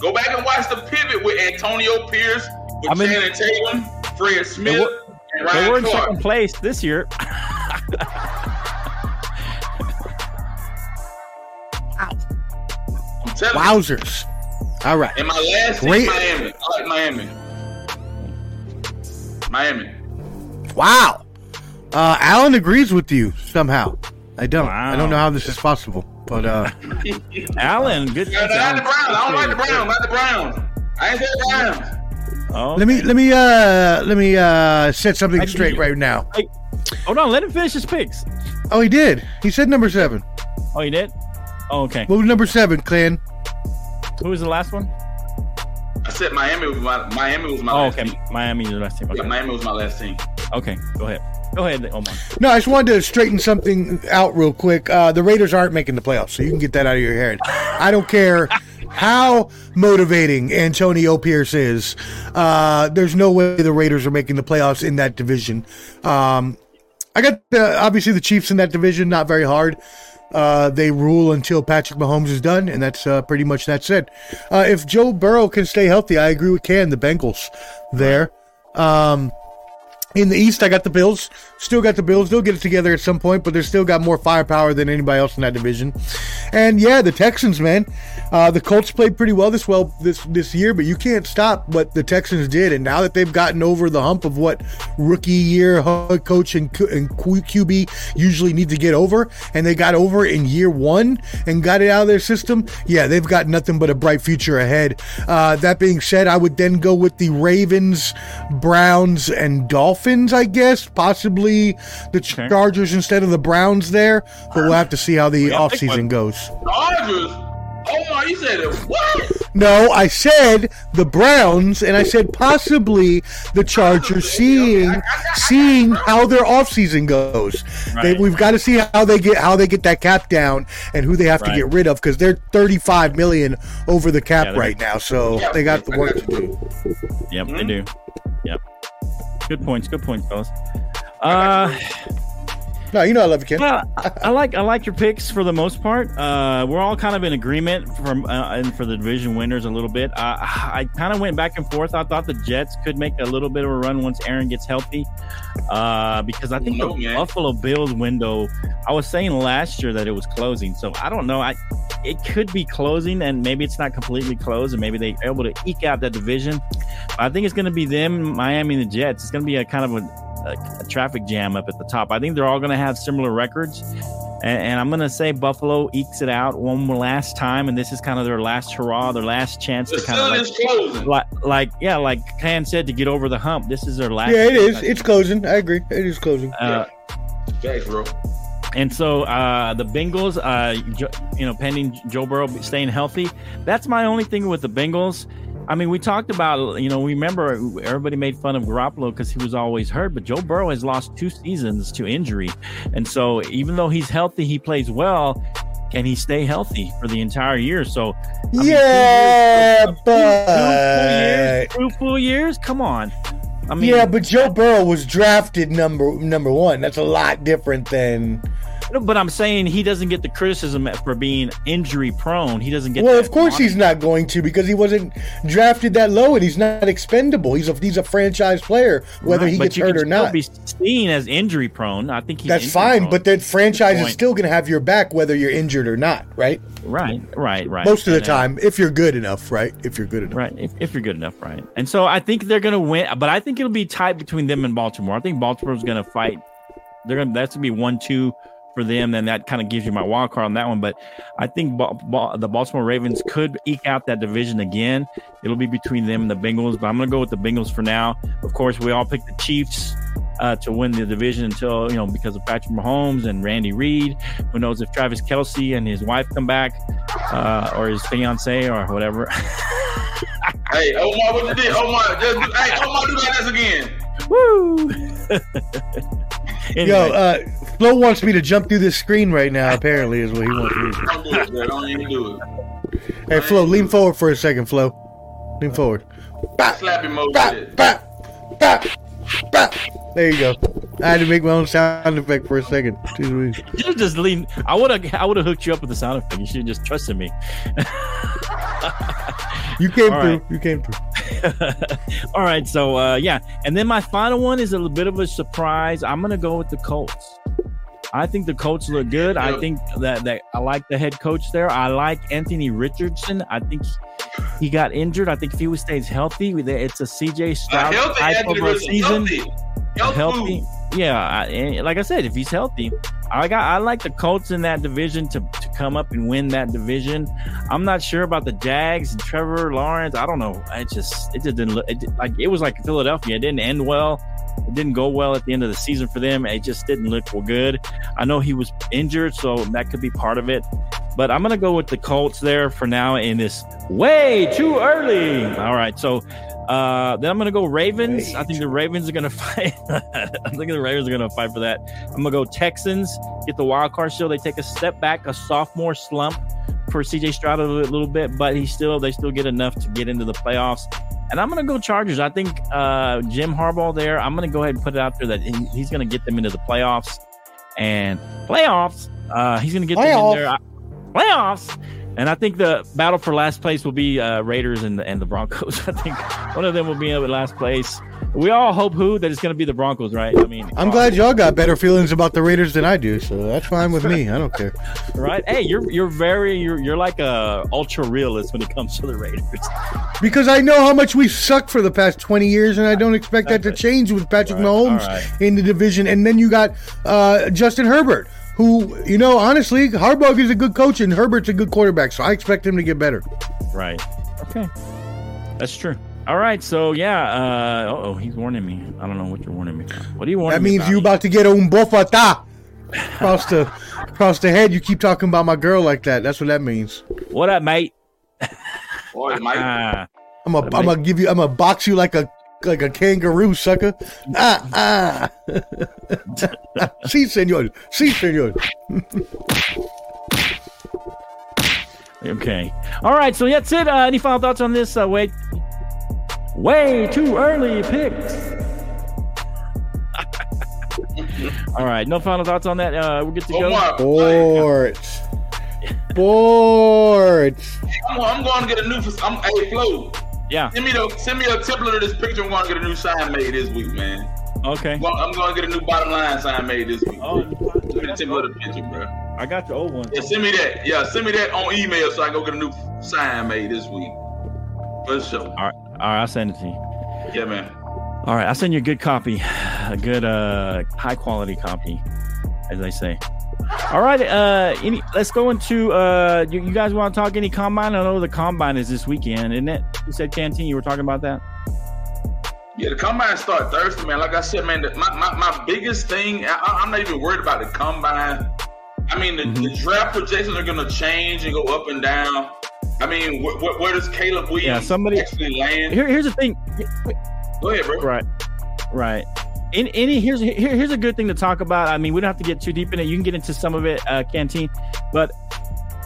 Go back and watch the pivot with Antonio Pierce, with I mean- Shannon Tatum, Fred Smith, were- and They were in Clark. second place this year. I'm telling you. Wowzers. All right. And my last team, Great. Miami. I like Miami. Miami. Wow. Uh, Alan agrees with you somehow. I don't. I don't know how this is possible, but uh, Alan, good. Yeah, I like the Browns. I don't like the Browns. I the Browns. I ain't say the Browns. Oh, let me let me uh let me uh set something I straight agree. right now. hold on. Let him finish his picks. Oh, he did. He said number seven. Oh, he did. Oh, okay. What was number seven, Clan? Who was the last one? I said Miami was my Miami was my Oh, last okay. team. Miami is the last team. Yeah, Miami was my last team. Okay. Go ahead. Go ahead, Omar. No, I just wanted to straighten something out real quick. Uh, the Raiders aren't making the playoffs, so you can get that out of your head. I don't care how motivating Antonio Pierce is. Uh, there's no way the Raiders are making the playoffs in that division. Um, I got the, obviously the Chiefs in that division, not very hard. Uh, they rule until Patrick Mahomes is done, and that's uh, pretty much that's it. Uh, if Joe Burrow can stay healthy, I agree with Ken. The Bengals there. Um, in the East, I got the Bills. Still got the Bills. They'll get it together at some point, but they're still got more firepower than anybody else in that division. And yeah, the Texans, man. Uh, the Colts played pretty well this well this this year, but you can't stop what the Texans did. And now that they've gotten over the hump of what rookie year coach and, and QB usually need to get over, and they got over in year one and got it out of their system, yeah, they've got nothing but a bright future ahead. Uh, that being said, I would then go with the Ravens, Browns, and Dolphins, I guess. Possibly the Okay. Chargers instead of the Browns there, but we'll have to see how the Yeah, pick offseason goes. Chargers. Oh my, you said it. What? no, I said the Browns, and I said possibly the Chargers, seeing seeing how their offseason goes. They, we've got to see how they get how they get that cap down and who they have to get rid of because they're 35 million over the cap Yeah, right now, so they got the work to do. Yep, they hmm? do. Yep. Good points. Good points, fellas. Uh, No, you know I love you, Ken. well, I, I like I like your picks for the most part. Uh, we're all kind of in agreement from uh, and for the division winners a little bit. Uh, I kind of went back and forth. I thought the Jets could make a little bit of a run once Aaron gets healthy, uh, because I think No, the man. Buffalo Bills window. I was saying last year that it was closing, so I don't know. I it could be closing, and maybe it's not completely closed, and maybe they're able to eke out that division. I think it's going to be them, Miami, and the Jets. It's going to be a kind of a, a, a traffic jam up at the top. I think they're all going to have similar records. And, and I'm going to say Buffalo ekes it out one last time. And this is kind of their last hurrah, their last chance The to kind of like, like, like, yeah, like Ken said, to get over the hump. This is their last. Yeah, it is. chance. It's closing. I agree. It is closing. Uh, Thanks, bro. And so uh, the Bengals, uh, jo- you know, pending Joe Burrow staying healthy, that's my only thing with the Bengals. I mean, we talked about, you know, we remember everybody made fun of Garoppolo because he was always hurt, but Joe Burrow has lost two seasons to injury. And so even though he's healthy, he plays well. Can he stay healthy for the entire year? So, I mean, two yeah, years- two- two full years, but two full years? Come on. I mean, yeah, but Joe Burrow was drafted number number one. That's a lot different than. No, but I'm saying he doesn't get the criticism for being injury prone. He doesn't get. Well, of course moniker. he's not going to because he wasn't drafted that low and he's not expendable. He's a he's a franchise player, whether Right, he gets hurt or not. Be seen as injury prone. I think That's fine, but that franchise is still going to have your back whether you're injured or not, right? right, right, right. Most of the And, uh, time, if you're good enough, right? If you're good enough. right. If, if you're good enough, right. And so I think they're gonna win, but I think it'll be tight between them and Baltimore. I think Baltimore's gonna fight. They're gonna that's gonna be one two for them. Then that kind of gives you my wild card on that one. But I think Ba- Ba- the Baltimore Ravens could eke out that division again. It'll be between them and the Bengals, but I'm gonna go with the Bengals for now. Of course, we all picked the Chiefs. Uh, to win the division until you know because of Patrick Mahomes and Randy Reed. Who knows if Travis Kelce and his wife come back, uh, or his fiance or whatever. Hey, Omar, what you did? Omar, just, do- hey, Omar, do that again. Woo! Yo, uh, Flo wants me to jump through this screen right now. Apparently, is what he wants me to do. Don't do it, bro. Don't even do it. Hey, Flo, lean forward for a second, Flo. Lean forward. Bop, Slap emoji. bop, bop, bop, bop. There you go. I had to make my own sound effect for a second. Jeez Louise. you should just lean. I would have. I would have hooked you up with the sound effect. You should have just trusted me. You came All through. right. You came through. All right. So uh, yeah, and then my final one is a little bit of a surprise. I'm gonna go with the Colts. I think the Colts look good. I think that that I like the head coach there. I like Anthony Richardson. I think he got injured. I think if he stays healthy, it's a CJ A Stroud type of a season. Healthy. Health healthy. food. Yeah, I, like I said, if he's healthy, I got I like the Colts in that division to, to come up and win that division. I'm not sure about the Jags and Trevor Lawrence. I don't know. I just it just didn't look it, like it was like Philadelphia. It didn't end well. It didn't go well at the end of the season for them. It just didn't look good. I know he was injured, so that could be part of it. But I'm gonna go with the Colts there for now in this way too early. All right, so uh, then I'm gonna go Ravens. I think the Ravens are gonna fight. I think the Ravens are gonna fight for that. I'm gonna go Texans. Get the wild card still. They take a step back, a sophomore slump for CJ Stroud a little, bit, but he still they still get enough to get into the playoffs. And I'm gonna go Chargers. I think uh, Jim Harbaugh there. I'm gonna go ahead and put it out there that he, he's gonna get them into the playoffs and playoffs. Uh, he's gonna get them in there. Playoffs. And I think the battle for last place will be uh, Raiders and the, and the Broncos. I think one of them will be in last place. We all hope who that it's going to be the Broncos, right? I mean, I'm glad y'all got better feelings about the Raiders than I do, so that's fine with me. I don't care. right? Hey, you're you're very you're you're like a ultra realist when it comes to the Raiders. Because I know how much we sucked for the past 20 years, and I don't expect that to change with Patrick Right, Mahomes right. in the division. And then you got uh, Justin Herbert, who, you know, honestly, Harbaugh is a good coach, and Herbert's a good quarterback, so I expect him to get better. Right. Okay. That's true. All right. So yeah. Uh, oh, he's warning me. I don't know what you're warning me. About. What are you warning That me means about? you about to get un bofata across the across the head. You keep talking about my girl like that. That's what that means. What up, mate? Boy, Mike. Ah, I'm gonna I'm gonna give you I'm gonna box you like a like a kangaroo, sucker. Ah ah. sí, señor. Sí, señor. okay. All right. So that's it. Uh, any final thoughts on this? Uh, wait. Way too early picks. All right. No final thoughts on that. Uh, we're good to go. Omar, Sports. Sports. I'm, I'm going to get a new. I'm, hey, Flo, Yeah. send me the send me a template of this picture. I'm to get a new sign made this week, man. Okay. I'm going, I'm to get a new bottom line sign made this week. Oh, Send me the template of the picture, bro. I got your old one. Yeah, send me that. Yeah, send me that on email so I can go get a new sign made this week. For sure. All right. All right. I'll send it to you. Yeah, man. All right, I'll send you a good copy, a good uh high quality copy, as they say. All right, uh any let's go into uh you, you guys want to talk any combine? I know the combine is this weekend, isn't it? You said canteen, you were talking about that? Yeah, the combine start Thursday, man. Like I said, man, the, my, my, my biggest thing, I, I'm not even worried about the combine. I mean, the, the draft projections are going to change and go up and down. I mean, wh- wh- where does Caleb Williams Yeah, somebody- actually land? Here, here's the thing. Go ahead, bro. Right, right. In, any here's here, here's a good thing to talk about. I mean, we don't have to get too deep in it. You can get into some of it, uh, canteen. But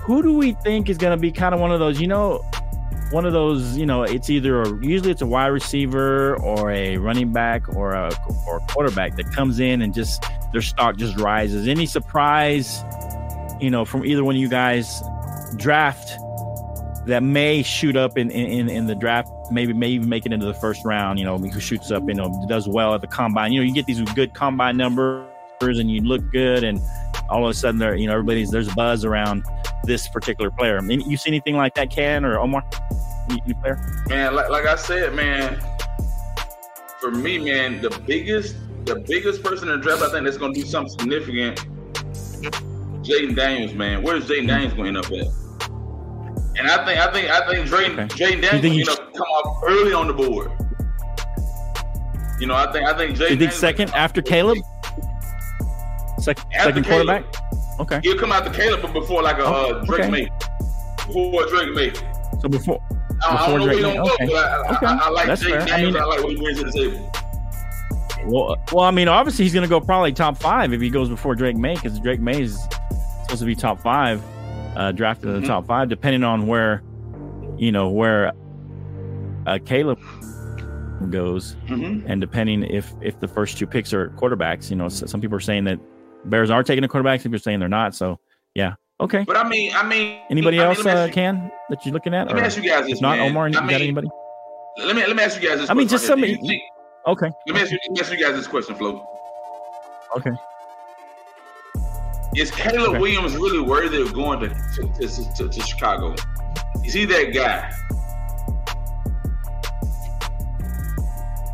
who do we think is going to be kind of one of those? You know, one of those. You know, it's either a, usually it's a wide receiver or a running back or a or a quarterback that comes in and just their stock just rises. Any surprise? You know, from either one of you guys draft that may shoot up in in, in the draft, maybe may even make it into the first round. You know, who shoots up, you know, does well at the combine. You know, you get these good combine numbers and you look good, and all of a sudden, there, you know, everybody's there's a buzz around this particular player. I you see anything like that, Ken or Omar? Any, player? Man, like, like I said, man, for me, man, the biggest the biggest person in the draft I think that's gonna do something significant, Jayden Daniels, man. Where's Jayden Daniels going to end up at? And I think I think I think Jayden Okay. Jayden You Daniels think you he's- know come off early on the board. You know, I think I think Jayden You think second after Caleb? Second, After second Caleb. quarterback. Okay, He'll come out to Caleb but before like a Oh, uh, Drake okay. May. Before Drake Maye. so before I, I Before don't know where Drake he May, gonna go, okay. but I, I, Okay. I, I like That's Jayden fair. I Daniels. mean- I like what he brings to the table. Well, well, I mean, obviously he's going to go probably top five if he goes before Drake Maye because Drake Maye is supposed to be top five, uh, drafted in Mhm. the top five, depending on where, you know, where uh, Caleb goes, Mm-hmm. and depending if if the first two picks are quarterbacks. You know, some people are saying that Bears are taking a quarterback, some people are saying they're not. So, yeah, okay. But I mean, I mean, Anybody I mean, else uh, you- can that you're looking at? Let me ask you guys this. if not, man. Omar, you I got mean, anybody? Let me let me ask you guys this. I mean, just somebody- you Okay, Let me ask you, let me ask you guys this question, Flo. okay. Is Caleb Okay. Williams really worthy of going to to, to, to, to Chicago? Is he that guy?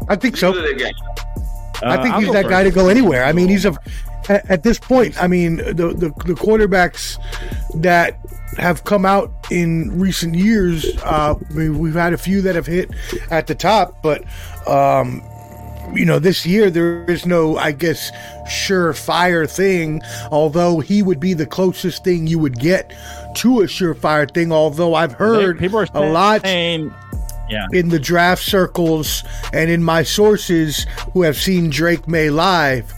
I think Is so. that guy? I Uh, think I'll he's that first. guy to go anywhere. I mean, he's a at, at this point. I mean, the, the the quarterbacks that have come out in recent years. Uh, I mean, we've had a few that have hit at the top, but um, you know, this year there is no, I guess, surefire thing. Although he would be the closest thing you would get to a surefire thing. Although I've heard people are a lot saying, yeah. in the draft circles and in my sources who have seen Drake Maye live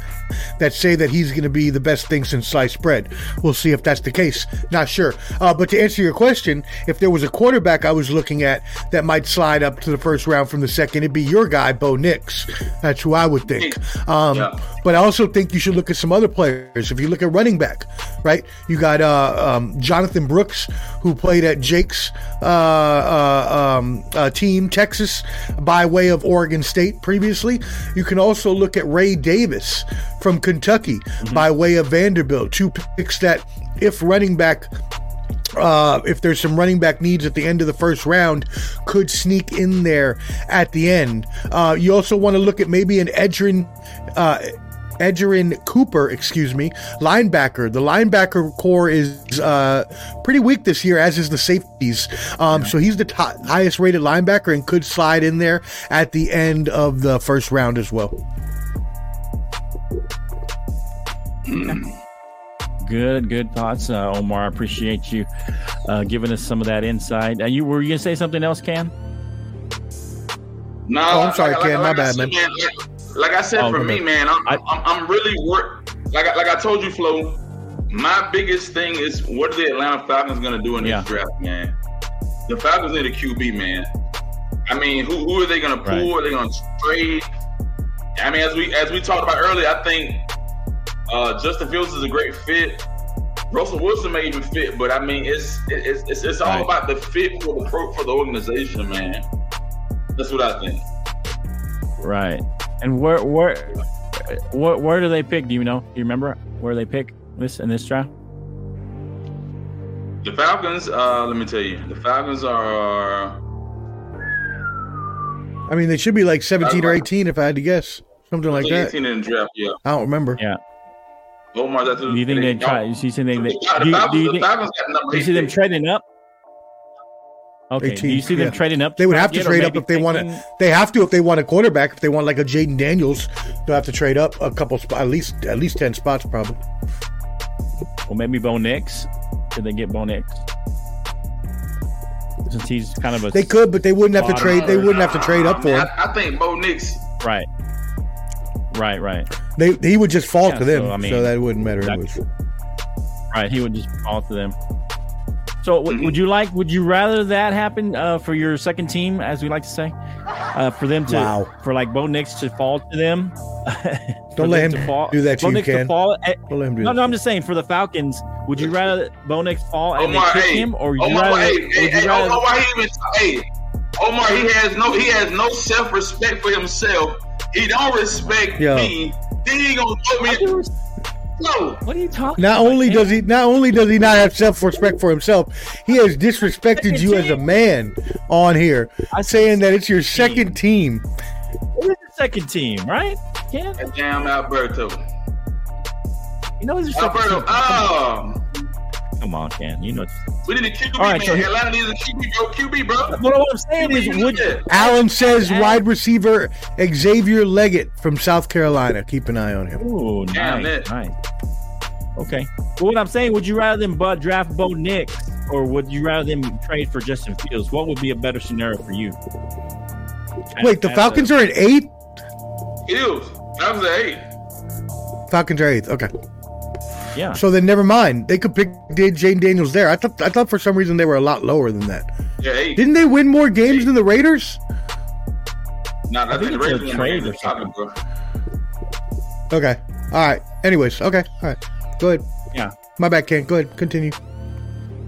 that say that he's going to be the best thing since sliced bread. We'll see if that's the case. Not sure. Uh, but to answer your question, if there was a quarterback I was looking at that might slide up to the first round from the second, it'd be your guy, Bo Nix. That's who I would think. Um, Yeah. But I also think you should look at some other players. If you look at running back, right? You got uh, um, Jonathan Brooks, who played at Jake's uh, uh, um, uh, team, Texas, by way of Oregon State previously. You can also look at Ray Davis from Kentucky by way of Vanderbilt. Two picks that, if running back uh, if there's some running back needs at the end of the first round, could sneak in there at the end. Uh, you also want to look at maybe an Edrin. Uh, Edgerrin Cooper, excuse me, linebacker. The linebacker corps is uh, pretty weak this year, as is the safeties. Um, So he's the top, highest rated linebacker and could slide in there at the end of the first round as well. Good, good thoughts, uh, Omar. I appreciate you. uh, giving us some of that insight. Uh, you were you gonna say something else, Cam? No, Oh, I'm sorry, Ken. My I bad, said, man. like, like I said, Oh, for me, ahead. man, I'm, I- I'm, I'm really work. Like, I- like I told you, Flo. My biggest thing is what are the Atlanta Falcons going to do in Yeah. this draft, man? The Falcons need a QB, man. I mean, who who are they going to pull? Right. Are they going to trade? I mean, as we as we talked about earlier, I think uh, Justin Fields is a great fit. Russell Wilson may even fit, but I mean, it's it's it's, it's all Right. about the fit for the pro, for the organization, man. That's what I think. Right. And where where where, where do they pick? Do you know? Do you remember where they pick this in this draft? The Falcons, uh, let me tell you, the Falcons are I mean, they should be like 17 or 18 if I had to guess. Something like that. 18 in the draft. Yeah, I don't remember. Yeah. Omar. That's Do you think they try? You see, they, they, The, do, you, do you the think, Falcons got number you see them 18. trading up? Okay. do you see them yeah. trading up? They would have to get, or trade up if they want taking- to. They have to if they want a quarterback. If they want like a Jayden Daniels, they'll have to trade up a couple spots, at least at least ten spots probably. Well, maybe Bo Nix. Did they get Bo Nix? Since he's kind of a They could, but they wouldn't have to trade. They wouldn't have to trade up for I, him. mean, I, I think Bo Nix. right, right, right, They he would just fall Yeah, to them, so, so, I mean, so, that wouldn't matter. that- anyways. right. He would just fall to them. So, w- Mm-hmm. would you like? Would you rather that happen uh, for your second team, as we like to say, uh, for them to, Wow. for like Bo Nix to fall to them? Don't let him to fall, do that to Bo you, Nix to fall. eh, Don't let him do No, that. no, I'm just saying for the Falcons, would you rather Bo Nix fall and Omar, they pick hey, him, or would you Omar, rather? hey, would hey, you hey, rather- Omar, he even, hey, Omar, he has no, he has no self-respect for himself. He don't respect Yo. me. Then he gonna put me. No, What are you talking? Not about, only man? does he not only does he not have self respect for himself, he has disrespected you as a man on here, I- saying that it's your second team. It is the second team, right? Ken? damn Alberto. You know it's your Alberto, team. oh, Come on, Ken. You know. we need a QB, All right, man. so here- Atlanta needs a QB, bro. QB, bro. But what I'm saying is, would yeah. Allen says Al- wide receiver Xavier Legette from South Carolina. Keep an eye on him. Ooh, Damn nice, it. nice. Okay. But what I'm saying, would you rather them but draft Bo Nix, or would you rather them trade for Justin Fields? What would be a better scenario for you? Wait, the Falcons are at eight. Fields. That was eight. Falcons are eighth. Okay, Yeah. so then never mind. They could pick Did Jane Daniels there. I thought I thought for some reason they were a lot lower than that. Yeah, eight. Didn't they win more games than the Raiders? Nah, I think think the it's a trade or the Falcons. Okay. All right. Anyways, okay. All right. Go ahead. Yeah. My bad, Ken. Go ahead. Continue.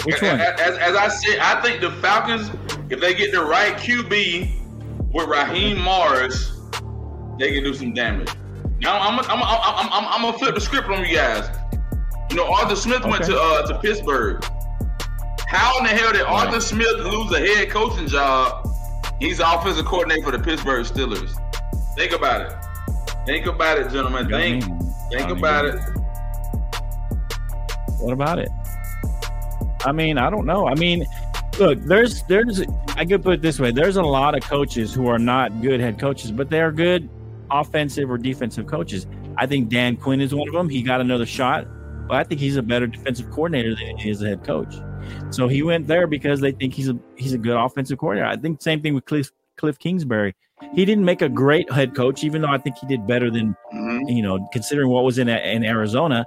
Which one? as, as I said, I think the Falcons, if they get the right QB with Raheem Morris, they can do some damage. Now I'm I'm I'm I'm, I'm, I'm gonna flip the script on you guys. You know, Arthur Smith went to uh, to Pittsburgh. How in the hell did Arthur Smith lose a head coaching job? He's offensive coordinator for the Pittsburgh Steelers. Think about it. Think about it, gentlemen. Think know what I mean? think about it. What about it? I mean, I don't know. I mean, look, there's there's I could put it this way: there's a lot of coaches who are not good head coaches, but they are good offensive or defensive coaches. I think Dan Quinn is one of them. He got another shot, but I think he's a better defensive coordinator than he is a head coach. So he went there because they think he's a he's a good offensive coordinator. I think same thing with Cliff Cliff Kingsbury. He didn't make a great head coach, even though I think he did better than Mhm. you know, considering what was in in Arizona,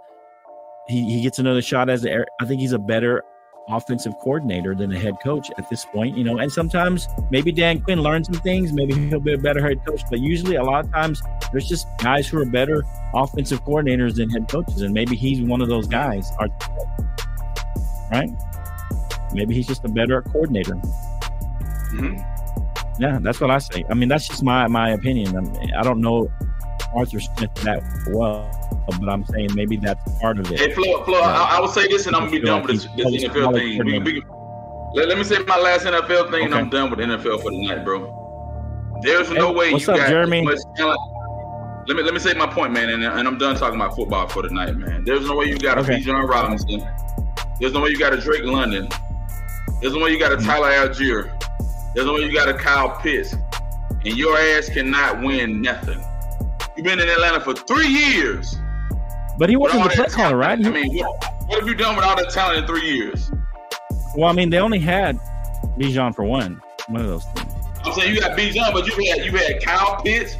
he, he gets another shot as a, I think he's a better offensive coordinator than a head coach at this point. You know, and sometimes maybe Dan Quinn learned some things, maybe he'll be a better head coach, but usually a lot of times there's just guys who are better offensive coordinators than head coaches, and maybe he's one of those guys. Right? Maybe he's just a better coordinator. Mhm. Yeah, that's what I say. I mean, that's just my my opinion. I, mean, I don't know Arthur Smith that well, but I'm saying maybe that's part of it. Hey, Flo, Flo, I, I will say this and I'm gonna be done like with this, this NFL thing. We, we, let, let me say my last NFL thing and I'm done with NFL for tonight, bro. There's no Hey, way what's you up, got Jeremy? as much talent. Let me let me say my point, man, and, and I'm done talking about football for tonight, man. There's no way you got a Okay. Bijan Robinson. There's no way you got a Drake London. There's no way you got a Mm-hmm. Tyler Allgeier. There's no way you got a Kyle Pitts. And your ass cannot win nothing. You've been in Atlanta for three years. But he wasn't the play caller, right? I mean, what, what have you done with all that talent in three years? Well, I mean, they only had Bijan for one, one of those things. I'm saying you got Bijan, but you had you had Kyle Pitts,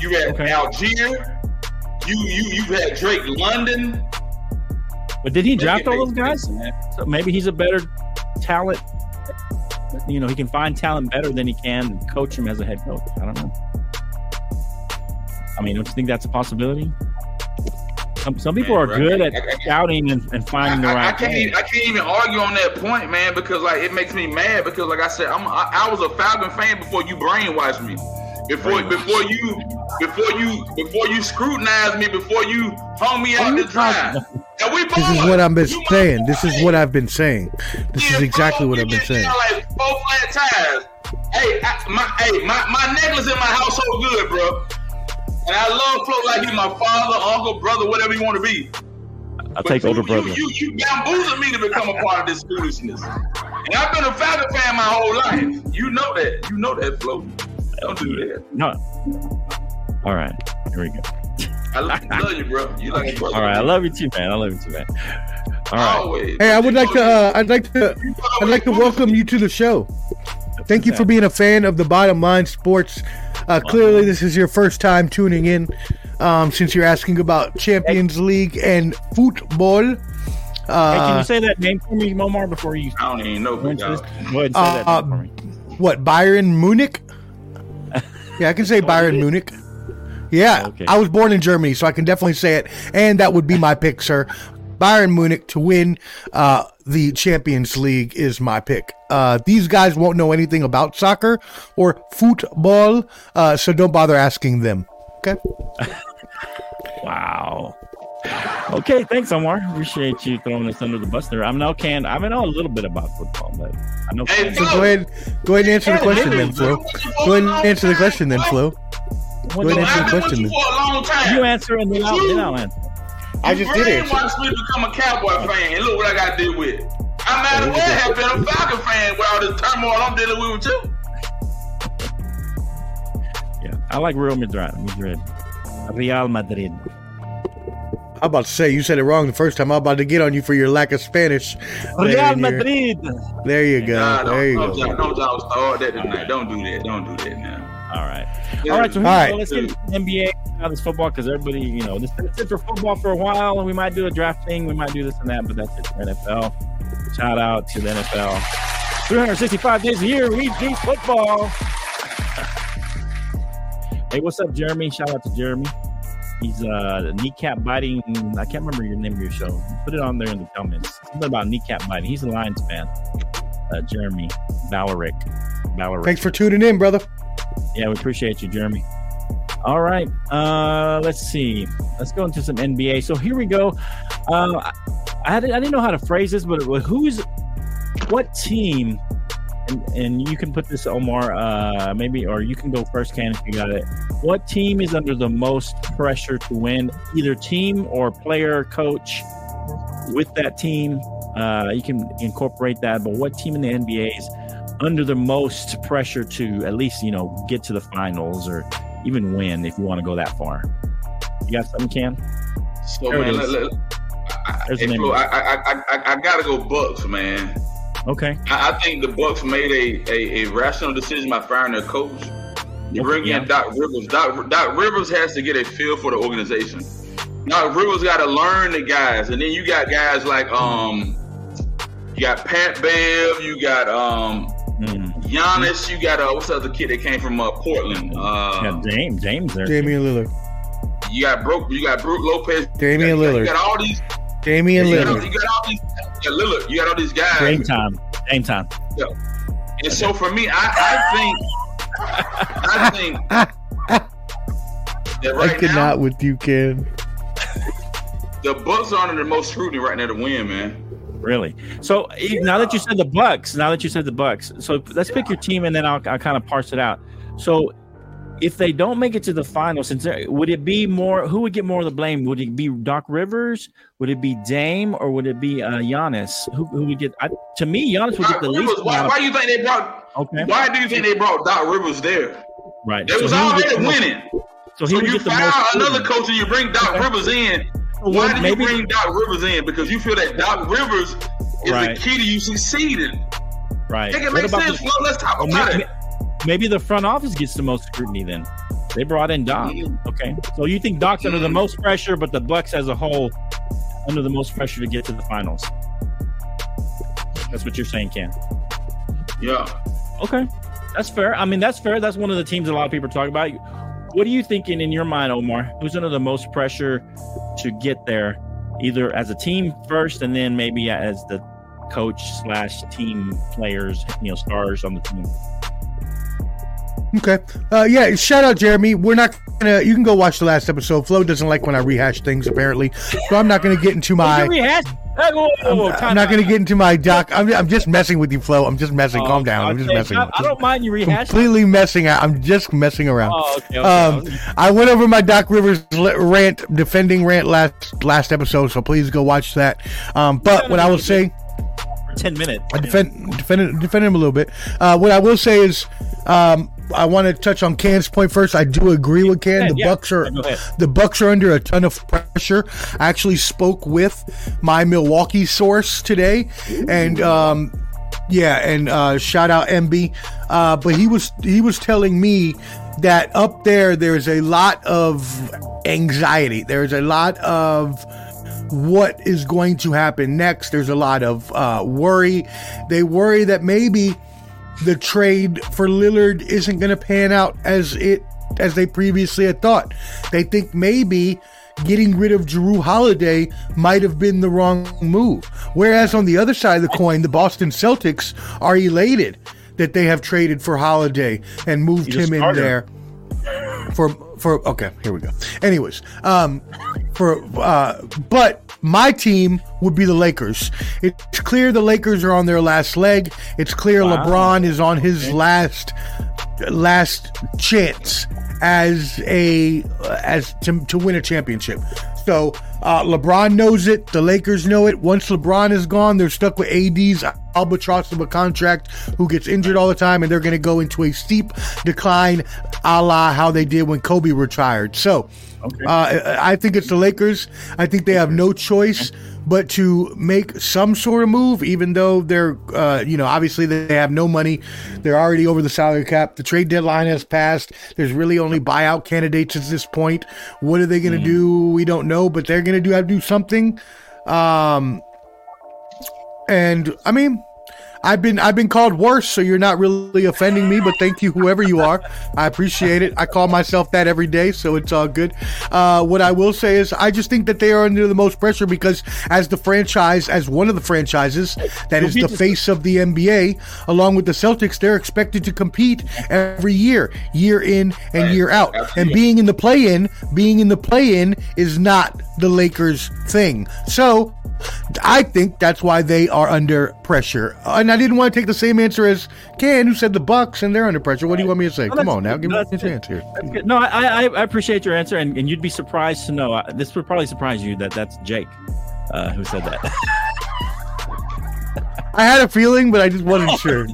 you had Okay. Allgeier, you you you had Drake London. But did he draft all those guys? So maybe he's a better talent. You know, he can find talent better than he can coach him as a head coach. I don't know. I mean, don't you think that's a possibility? Some, some people are Man, good right. at I- I- scouting and, and finding the I, I right. can't even, I can't even argue on that point, man, because like it makes me mad because like I said, I'm I, I was a Falcon fan before you brainwashed me. Before Brainwashed. before you before you before you scrutinized me, before you hung me out you to dry. And we This is what I've been You saying. This is what I've been saying. This is exactly bro, what I've been saying. Like four flat tires. Hey, I, my hey, my, my necklace in my house so good, bro. And I love Flo like he's my father, uncle, brother, whatever you want to be. I'll But take you, older brother. You, you, bamboozled me to become a part of this foolishness. And I've been a Falcon fan my whole life. You know that. You know that, Flo. Don't do that. No. All right. Here we go. I love, love you, bro. You like a brother. All right. I love you too, man. I love you too, man. All right. Always. Hey, I would like to. Uh, I'd like to. I'd like to welcome you to the show. Thank you for being a fan of the Bottom Line Sports. Uh, clearly, this is your first time tuning in. Um, since you're asking about Champions League and football. Hey, can Uh, you say that name for me, Momar, before you I don't even know go who this? Go ahead and say that Uh, for me. what Bayern Munich? Yeah, I can say Bayern Munich. Yeah, Okay. I was born in Germany, so I can definitely say it, and that would be my pick, sir. Bayern Munich to win uh, the Champions League is my pick. Uh, these guys won't know anything about soccer or football, uh, so don't bother asking them. Okay. Wow. Okay, thanks, Omar. Appreciate you throwing us under the bus there. I'm now can. I mean, I know a little bit about football, but I know. Hey, So go ahead, go ahead and answer the question then, Flo. Go ahead and answer the question then, time, Flo. Go ahead and answer the I've been with question then. for a long time. You answer and then I'll, then I'll answer. I just did answer. Brainwashed me become a Cowboy fan, and look what I got to deal with. I might as well have been a Falcon fan with all this turmoil I'm dealing with too. Yeah, I like Real Madrid. Madrid. Real Madrid. I'm about to say you said it wrong the first time. I'm about to get on you for your lack of Spanish. there Real your- Madrid. There you go. Nah, there you don't, go. start that tonight. Don't do that. Don't do that now. All right. All right. So here All we right. go. let's get into the NBA. Now this football because everybody, you know, this that's it for football for a while, and we might do a draft thing. We might do this and that, but that's it for NFL. Shout out to the NFL. 365 days a year, we do football. hey, what's up, Jeremy? Shout out to Jeremy. He's uh kneecap biting. I can't remember your name of your show. Put it on there in the comments. Something about kneecap biting. He's a Lions fan. Uh, Jeremy Ballerick. Ballerick. Thanks for tuning in, brother. Yeah, we appreciate you, Jeremy. All right. Uh, let's see. Let's go into some NBA. So here we go. Uh, I, I didn't know how to phrase this, but who's what team? And, and you can put this, Omar, uh, maybe, or you can go first, Ken, if you got it. What team is under the most pressure to win? Either team or player, coach with that team. Uh, you can incorporate that, but what team in the NBA is under the most pressure to at least you know get to the finals or even win if you want to go that far. You got something, Cam? So There man, is. let, let, I, There's hey, the name Flo, I, I, I, I, I gotta go Bucks, man. Okay. I, I think the Bucks made a, a, a rational decision by firing their coach. You bring Yeah. in Doc Rivers. Doc, Doc Rivers has to get a feel for the organization. Doc Rivers got to learn the guys, and then you got guys like um, you got Pat Bev, you got um, Mm. Giannis, you got uh, what's the other kid that came from uh, Portland? Uh, Yeah, James. James there. Damian Lillard. you got Brook, you got Brook Lopez, Damian you got, you got all these, Damian you got, Lillard. you got all these, you got Lillard, you got all these guys. Game time. Game time. And so for me, I, I think, I think that I right cannot now with you, Ken. the Bucks are under the most scrutiny right now to win, man. Really. So eh, now that you said the Bucks, now that you said the Bucks, so let's pick your team and then I'll, I'll kind of parse it out. So if they don't make it to the final, since would it be more? Who would get more of the blame? Would it be Doc Rivers? Would it be Dame or would it be uh, Giannis? Who, who would get? I, to me, Giannis would get the Rivers, least. why, why of- you think they brought? okay. Why do you think they brought Doc Rivers there? Right. They So was he would get already winning. So he So you fire another coach and you bring Doc Okay. Rivers in. Why do maybe- you bring Doc Rivers in? Because you feel that Doc Rivers is Right. the key to you succeeding. Right. It What make about sense. the- Well, let's talk well, about may- it. maybe the front office gets the most scrutiny then. They brought in Doc. Mhm. Okay. So you think Doc's under the Mhm. most pressure, but the Bucks as a whole under the most pressure to get to the finals. That's what you're saying, Ken. Yeah. Okay. That's fair. I mean, that's fair. That's one of the teams a lot of people talk about. What are you thinking in your mind, Omar? Who's under the most pressure to get there, either as a team first, and then maybe as the coach slash team players, you know, stars on the team? Okay. Uh, yeah. Shout out Jeremy. We're not gonna. You can go watch the last episode. Flo doesn't like when I rehash things apparently, so I'm not gonna get into my. Rehash? Hey, whoa, whoa, whoa, I'm time not going to get into my doc. I'm, I'm just messing with you, Flo. I'm just messing. Oh, Calm down. I'm just messing. I, I don't mind you rehashing. Completely messing out. I'm just messing around. Oh, okay. okay. Um, I went over my Doc Rivers rant, defending rant last last episode, so please go watch that. Um, but what I will say, ten minutes. I defend defend defend him a little bit. Uh, what I will say is, um, I want to touch on Can's point first. I do agree with Can. The yeah. Bucks are the Bucks are under a ton of pressure. I actually spoke with my Milwaukee source today, and um, yeah, and uh, shout out MB. Uh, but he was he was telling me that up there there's a lot of anxiety. There's a lot of what is going to happen next. There's a lot of uh, worry. They worry that maybe the trade for Lillard isn't going to pan out as it as they previously had thought. They think maybe getting rid of Jrue Holiday might have been the wrong move. Whereas on the other side of the coin, the Boston Celtics are elated that they have traded for Holiday and moved him in there for for okay here we go anyways um for uh but my team would be the lakers. It's clear the lakers are on their last leg. It's clear Wow. lebron is on his last last chance as a as to, to win a championship so uh, LeBron knows it. The Lakers know it. Once LeBron is gone, they're stuck with AD's albatross of a contract who gets injured all the time, and they're going to go into a steep decline, a la how they did when Kobe retired. So, uh, I I think it's the Lakers. I think they have no choice but to make some sort of move, even though they're, uh, you know, obviously they have no money. They're already over the salary cap. The trade deadline has passed. There's really only buyout candidates at this point. What are they going to do? We don't know, but they're going to do have to do something. Um, and I mean, I've been I've been called worse, so you're not really offending me. But thank you, whoever you are. I appreciate it. I call myself that every day, so it's all good. Uh, what I will say is, I just think that they are under the most pressure because, as the franchise, as one of the franchises that is the face of the NBA, along with the Celtics, they're expected to compete every year, year in and year out. And being in the play-in, being in the play-in is not the Lakers' thing. So. I think that's why they are under pressure. And I didn't want to take the same answer as Ken, who said the Bucks and they're under pressure. What do you want me to say? Come on now, give me that's a chance here. No, I, I I appreciate your answer, and, and you'd be surprised to know. Uh, this would probably surprise you that that's Jake uh, who said that. I had a feeling, but I just wasn't sure.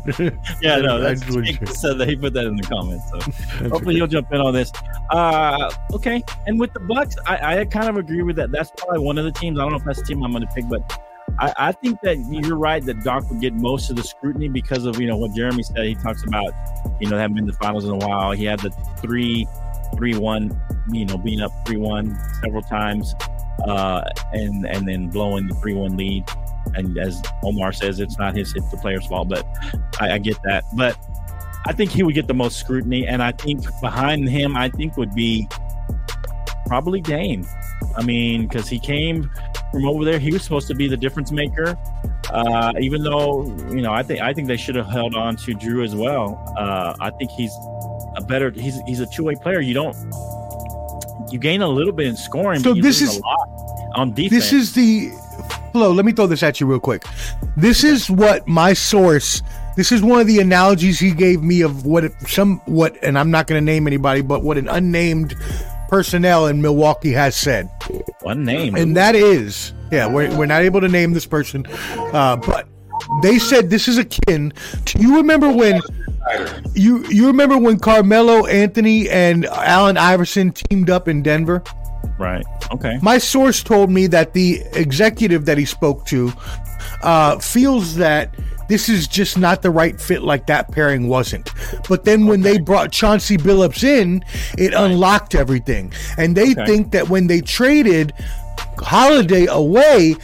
yeah, no, that's Jake said that he put that in the comments. So hopefully okay. he'll jump in on this. Uh, okay, and with the Bucks, I, I kind of agree with that. That's probably one of the teams. I don't know if that's the team I'm going to pick, but I, I think that you're right that Doc would get most of the scrutiny because of you know what Jeremy said. He talks about you know haven't been to the finals in a while. He had the three three one, you know, being up three one several times, uh, and and then blowing the three one lead. And as Omar says, it's not his, it's the player's fault. But I, I get that. But I think he would get the most scrutiny, and I think behind him, I think would be probably Dame. I mean, because he came from over there, he was supposed to be the difference maker. Uh, even though you know, I think I think they should have held on to Jrue as well. Uh, I think he's a better. He's he's a two way player. You don't. You gain a little bit in scoring, So but you this lose is- a lot on defense. This is the. Hello, let me throw this at you real quick. This is what my source. This is one of the analogies he gave me of what some what, and I'm not going to name anybody, but what an unnamed personnel in Milwaukee has said. one name. and that is yeah we're, we're not able to name this person uh, but they said this is akin to you remember when you you remember when carmelo anthony and allen iverson teamed up in denver right. Okay. my source told me that the executive that he spoke to uh, feels that this is just not the right fit like that pairing wasn't. But then when they brought Chauncey Billups in, it unlocked everything. And they Okay. think that when they traded Holiday away,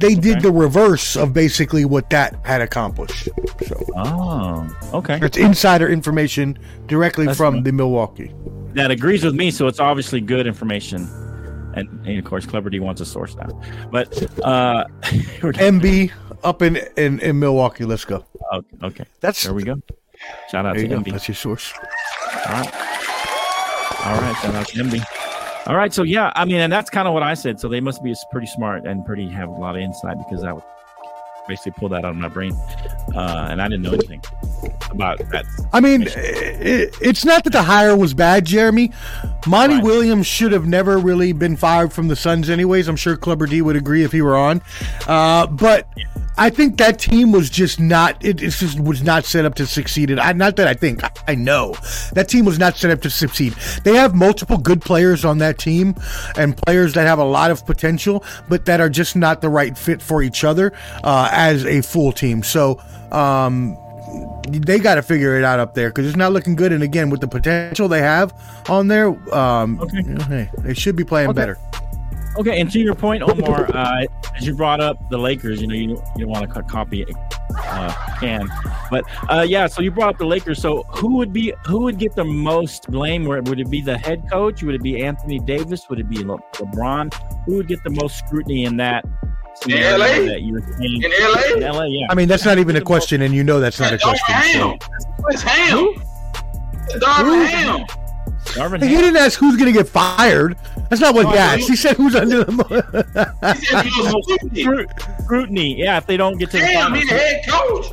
they did Okay. the reverse of basically what that had accomplished. So Oh, okay. it's insider information directly That's from the Milwaukee. That agrees with me, so it's obviously good information. And, and of course, Clever D wants a source now. But uh, MB up in, in in Milwaukee. Let's go. okay, okay, That's there we go. Shout out to you. MB. That's your source. All right. All right. Shout out to MB. All right. So, yeah, I mean, and that's kind of what I said. So they must be pretty smart and pretty have a lot of insight because I would basically pull that out of my brain. Uh, and I didn't know anything about that. I mean, it, it's not that the hire was bad, Jeremy. Monty Right. Williams should have never really been fired from the Suns, anyways. I'm sure Clubber D would agree if he were on. Uh, but I think that team was just not. It, it just was not set up to succeed. And I, not that I think. I, know that team was not set up to succeed. They have multiple good players on that team, and players that have a lot of potential, but that are just not the right fit for each other uh, as a full team. So. Um, they got to figure it out up there because it's not looking good. And again, with the potential they have on there, um, Okay. hey, they should be playing Okay. better. Okay, and to your point, Omar, uh, as you brought up the Lakers, you know, you, you don't want to copy uh, can, but uh, yeah. So you brought up the Lakers. So who would be who would get the most blame? Where would it be the head coach? Would it be Anthony Davis? Would it be Le- LeBron? Who would get the most scrutiny in that? scenario LA? That you're saying In LA? in LA, yeah. I mean, that's not even a question, and you know that's not a question. Ham. So. It's Ham. Darvin Ham. Darvin Hey, he Ham. didn't ask who's going to get fired. That's not what Oh, he asked. know. He said who's under the. He said he was scrutiny. Scrutiny, yeah. If they don't get to the Damn, finals, he the head coach.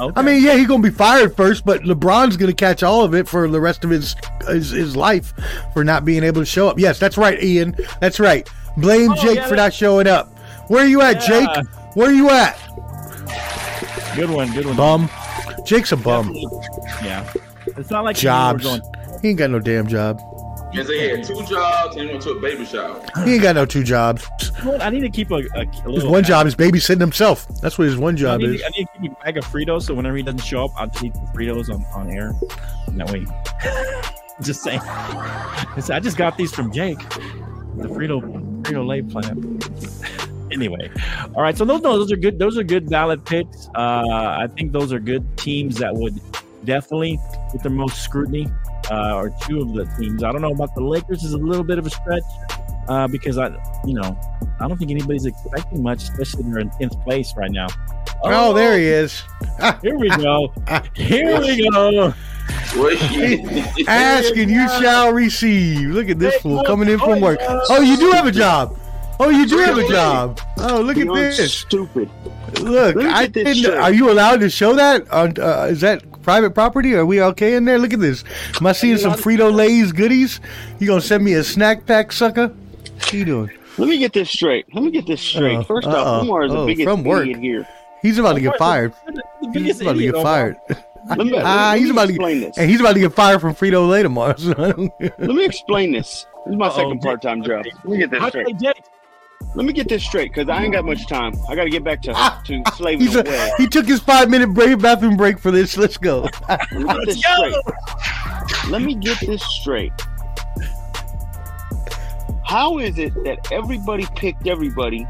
Okay. I mean, yeah, he's going to be fired first, but LeBron's going to catch all of it for the rest of his, his his life for not being able to show up. Yes, that's right, Ian. That's right. Blame Oh, Jake yeah, for not showing up. Where are you at, Yeah. Jake? Where are you at? good one, good one. Bum. Jake's a bum. Yeah, it's not like you Jobs. were going. He ain't got no damn job. Yes, he had two jobs and went to a baby shower. He ain't got no two jobs. You know what? I need to keep a, a, a His little. one job is babysitting himself. That's what his one I job need, is. I need to keep a bag of Fritos, so whenever he doesn't show up, I'll just eat the Fritos on, on air. And that way, just saying. I just got these from Jake, the Frito Frito Lay plant. anyway, all right. So those no, those are good. Those are good valid picks. Uh, I think those are good teams that would definitely get the most scrutiny. Uh, or two of the teams. I don't know about the Lakers. Is a little bit of a stretch uh, because I, you know, I don't think anybody's expecting much, especially they're in tenth place right now. Oh, there he is. Here we go. Here we go. What? Ask and you shall receive. Look at this Hey, fool coming in from Oh, work. Oh, you do have a job. Oh, you do have a job. Oh, look at this. Stupid. Look, Let I didn't. Are you allowed to show that? On, uh, is that private property? Are we okay in there? Look at this. Am I seeing some Frito Lay's goodies? You gonna send me a snack pack, sucker? What you doing? Let me get this straight. Let me get this straight. Uh-oh. First Uh-oh. off, Omar is the Oh, biggest from work. idiot here. He's about to get fired. The He's about to get fired. Let me, Ah, let he's me about to explain get, this. and he's about to get fired from Frito Lay tomorrow. So Let me explain this. This is my Uh-oh, second part-time job. Let me get this all. straight. Hey, Jake. Let me get this straight, because I ain't got much time. I got to get back to ah, to ah, slaving a, he took his five minute break, bathroom break for this. Let's go. Let me get this go. straight. Let me get this straight. How is it that everybody picked everybody?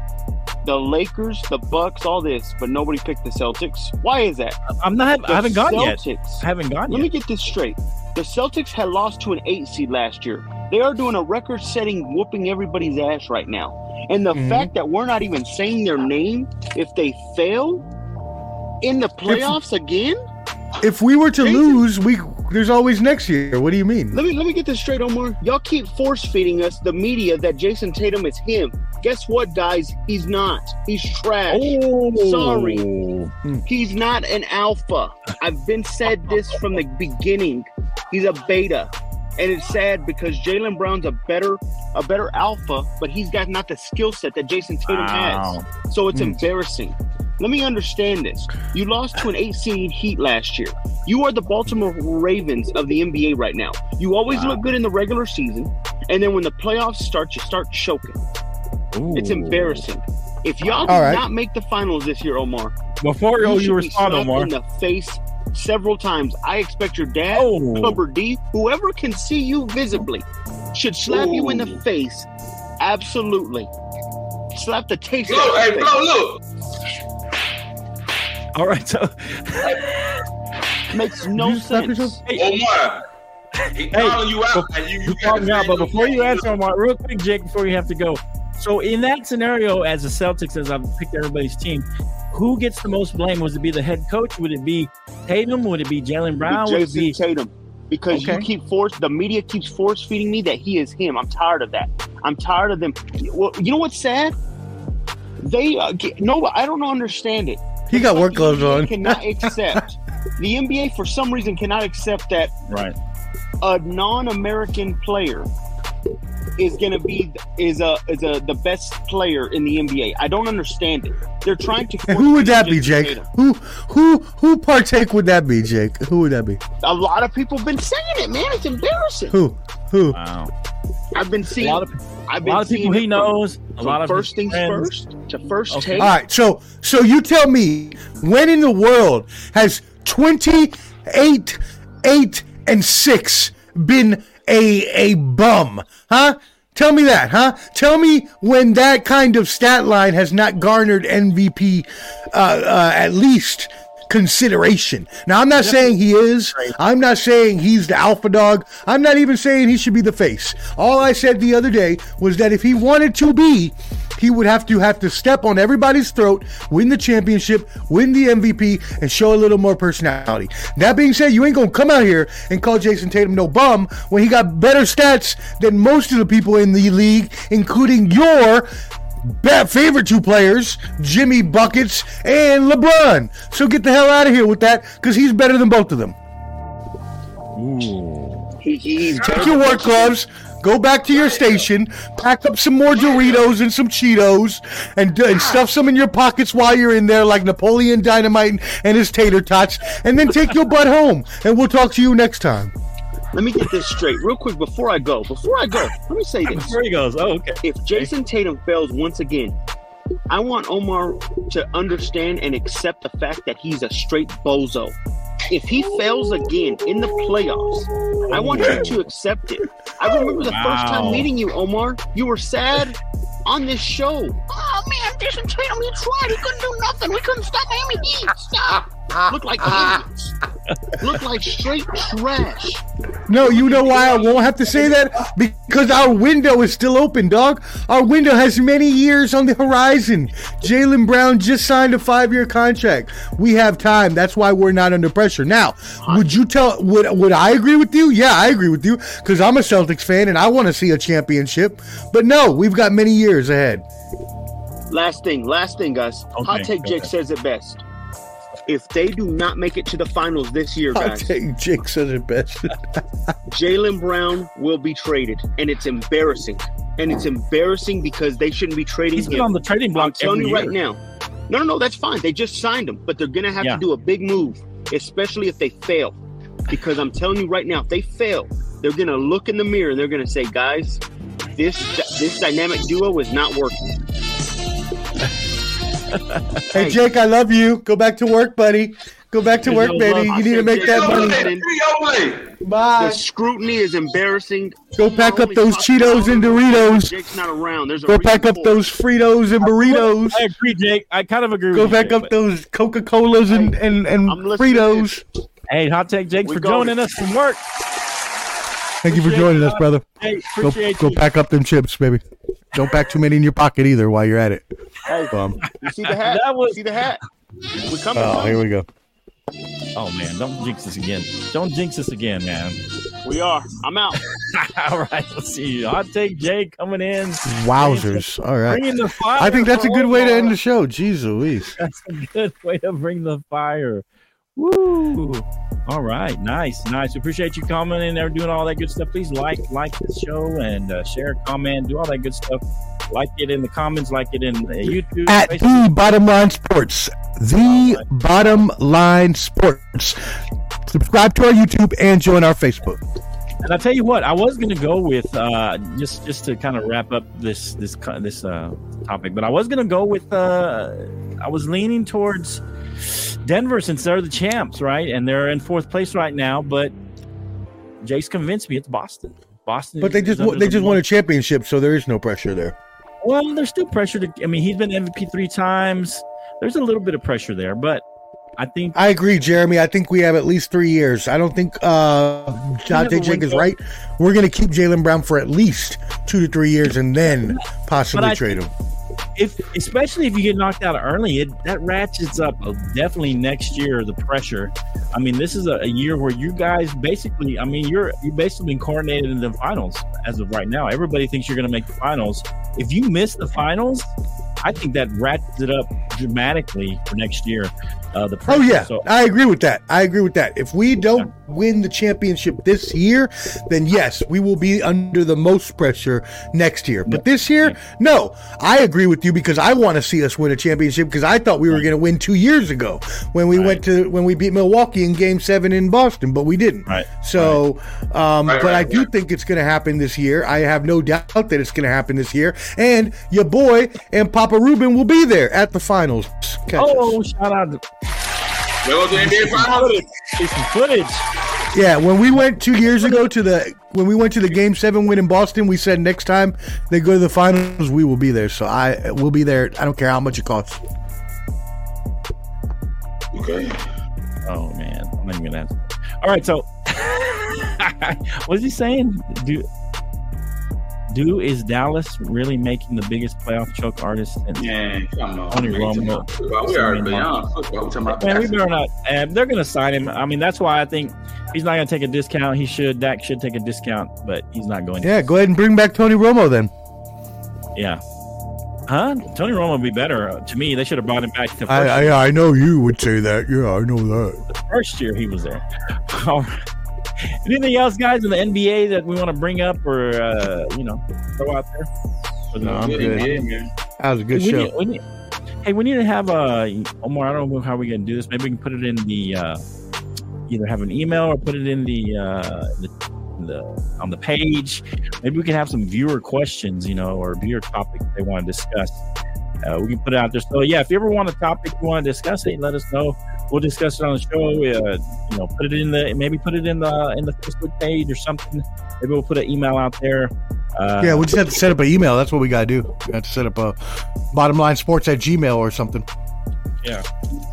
The Lakers, the Bucks, all this, but nobody picked the Celtics. Why is that? I'm not. The I haven't gone yet. I haven't gone Let yet. me get this straight. The Celtics had lost to an eight seed last year. They are doing a record setting whooping everybody's ass right now. And the Mhm. fact that we're not even saying their name if they fail in the playoffs again? If we were to lose, we there's always next year. What do you mean? Let me let me get this straight, Omar. Y'all keep force feeding us the media that Jayson Tatum is him. Guess what, guys? He's not. He's trash. Oh, Sorry. He's not an alpha. I've been said this from the beginning. He's a beta. And it's sad because Jaylen Brown's a better a better alpha, but he's got not the skill set that Jayson Tatum Wow. has. So it's Hmm. embarrassing. Let me understand this. You lost to an eight seed Heat last year. You are the Baltimore Ravens of the NBA right now. You always Wow. look good in the regular season, and then when the playoffs start, you start choking. It's embarrassing. If y'all do All right. not make the finals this year, Omar, Before you you, should be respond, slapped Omar. in the face several times. I expect your dad, Oh. Clubber D, whoever can see you visibly, should slap you in the face. Absolutely. Slap the taste Look, hey, of your look. All right, so. Makes no sense. yourself? Omar. He calling you out. and you, you you got me out, but before you answer, Omar, real quick, Jake, before you have to go. So in that scenario, as the Celtics, as I've picked everybody's team, who gets the most blame? Was it be the head coach? Would it be Tatum? Would it be Jaylen Brown? Would it Jayson be Tatum. Because you keep force, the media keeps force feeding me that he is him. I'm tired of that. I'm tired of them. Well, you know what's sad? They uh, get, no, I don't understand it. He got work The gloves NBA on. Cannot accept the NBA for some reason cannot accept that right? a non-American player is going to be is a is a the best player in the NBA. I don't understand it. They're trying to. And who would that be, Jake? Tatum. Who who who partake would that be, Jake? Who would that be? A lot of people have been saying it, man. It's embarrassing. Who? Who? Wow. I've been A seeing. lot of, I've a lot of people he it from- knows. A from lot of first things friends. first to first Okay. take. All right, so so you tell me when in the world has 28 8 and 6 been a a bum, huh? Tell me that, huh? Tell me when that kind of stat line has not garnered MVP uh, uh, at least consideration. Now, I'm not saying he is. I'm not saying he's the alpha dog. I'm not even saying he should be the face. All I said the other day was that if he wanted to be, he would have to have to step on everybody's throat, win the championship, win the MVP, and show a little more personality. That being said, you ain't gonna come out here and call Jayson Tatum no bum when he got better stats than most of the people in the league, including your bad favorite two players, Jimmy Buckets and LeBron. So get the hell out of here with that, because he's better than both of them. He, he's Take your work gloves. Go back to your station, pack up some more Doritos and some Cheetos, and, and stuff some in your pockets while you're in there, like Napoleon Dynamite and his tater tots, and then take your butt home. And we'll talk to you next time. Let me get this straight, real quick, before I go. Before I go, let me say this. There he goes. Oh, okay. if Jayson Tatum fails once again, I want Omar to understand and accept the fact that he's a straight bozo. If he fails again in the playoffs, I want you to accept it. I remember the first time meeting you, Omar. You were sad on this show. Oh man, Jayson Tatum, he tried. He couldn't do nothing. We couldn't stop Miami Heat. Stop. Ah, Look like ah. idiots. Look like straight trash. No, you know why I won't have to say that? Because our window is still open, dog. Our window has many years on the horizon. Jaylen Brown just signed a five-year contract. We have time. That's why we're not under pressure. Now, would you tell? Would would I agree with you? Yeah, I agree with you because I'm a Celtics fan and I want to see a championship. But no, we've got many years ahead. Last thing, last thing, guys. Hot take Jake ahead. says it best. If they do not make it to the finals this year, guys, I guys, take Jake says it best. Jaylen Brown will be traded, and it's embarrassing. And it's embarrassing because they shouldn't be trading He's been him. on the trading I'm block telling every you year. right now. No, no, no, that's fine. They just signed him, but they're gonna have Yeah. to do a big move, especially if they fail. Because I'm telling you right now, if they fail, they're gonna look in the mirror and they're gonna say, "Guys, this this dynamic duo is not working." Hey, Jake, I love you. Go back to work, buddy. Go back to There's work, no baby. love. You need to make that money. Bye. The scrutiny is embarrassing. Go pack up those Cheetos and Doritos. Jake's not around. There's a Go reason pack up those Fritos and burritos. I agree, Jake. I kind of agree Go with you. pack Jake, up but- those Coca Colas and and, and I'm listening to Fritos. Hey, hot take, Jake, for going. joining us from work. Thank you for joining us, brother. Hey, Go appreciate go you. pack up them chips, baby. Don't pack too many in your pocket either while you're at it. Hey, Bum. you see the hat? That was- You see the hat? We're coming. Oh, here we go. Oh man, don't jinx this again. Don't jinx this again, man. We are. I'm out. All right, let's see. Hot take, Jake coming in, Wowzers. All right. bringing the fire. I think that's a good way to end the show. Jeez Louise. That's a good way to bring the fire. Woo! All right, nice, nice. Appreciate you coming in there, doing all that good stuff. Please like, like the show, and uh, share, comment, do all that good stuff. Like it in the comments, like it in uh, YouTube. At Facebook. the bottom line sports. The bottom line sports. Subscribe to our YouTube and join our Facebook. And I tell you what, I was going to go with uh, just just to kind of wrap up this this this uh, topic, but I was going to go with uh, I was leaning towards Denver since they're the champs, right? And they're in fourth place right now. But Jace convinced me it's Boston. Boston, but they just they just won a championship, so there is no pressure there. Well, there's still pressure to. I mean, he's been MVP three times. There's a little bit of pressure there, but I think I agree, Jeremy. I think we have at least three years. I don't think uh Dante Jake is right. We're going to keep Jaylen Brown for at least two to three years, and then possibly trade him if especially if you get knocked out early, it that ratchets up uh, definitely next year the pressure. I mean, this is a, a, year where you guys basically, I mean, you're you basically coordinated in the finals as of right now. Everybody thinks you're going to make the finals. If you miss the finals, I think that ratchets it up dramatically for next year. Uh, the pressure. oh yeah, so, I agree with that. I agree with that. If we don't win the championship this year, then yes, we will be under the most pressure next year. But this year, no, I agree with you because I want to see us win a championship because I thought we were going to win two years ago when we right. went to when we beat Milwaukee in Game Seven in Boston, but we didn't. Right. So. Um, right, but I do think it's going to happen this year. I have no doubt that it's going to happen this year, and your boy and Papa Ruben will be there at the finals. Catch oh, us. shout out! See some footage. Yeah, when we went two years ago to the when we went to the game seven win in Boston, we said next time they go to the finals, we will be there. So I will be there. I don't care how much it costs. Okay. Oh man, I'm not even gonna answer. All right, so what is he saying? Do do is Dallas really making the biggest playoff choke artist? And yeah, come on. Tony Romo. we are beyond football. Man, we better not. And they're going to sign him. I mean, that's why I think he's not going to take a discount. He should. Dak should take a discount, but he's not going. To. Yeah, go ahead and bring back Tony Romo then. Yeah. Huh? Tony Romo would be better uh, to me. They should have brought him back to. I, I, I know you would say that. Yeah, I know that. The first year he was there. Anything else, guys, in the NBA that we want to bring up or uh, you know throw out there? No, I'm good. That was a good we show. Need, we need, hey, we need to have a uh, Omar. I don't know how we're gonna do this. Maybe we can put it in the uh, either have an email or put it in the, uh, the, the on the page. Maybe we can have some viewer questions, you know, or viewer topics they want to discuss. Uh, we can put it out there. So yeah, if you ever want a topic you want to discuss it, let us know we'll discuss it on the show. Uh, you know, put it in the maybe put it in the in the Facebook page or something. Maybe we'll put an email out there. Uh, yeah, we just have to set up an email. That's what we got to do. We have to set up a bottom line sports at Gmail or something. Yeah.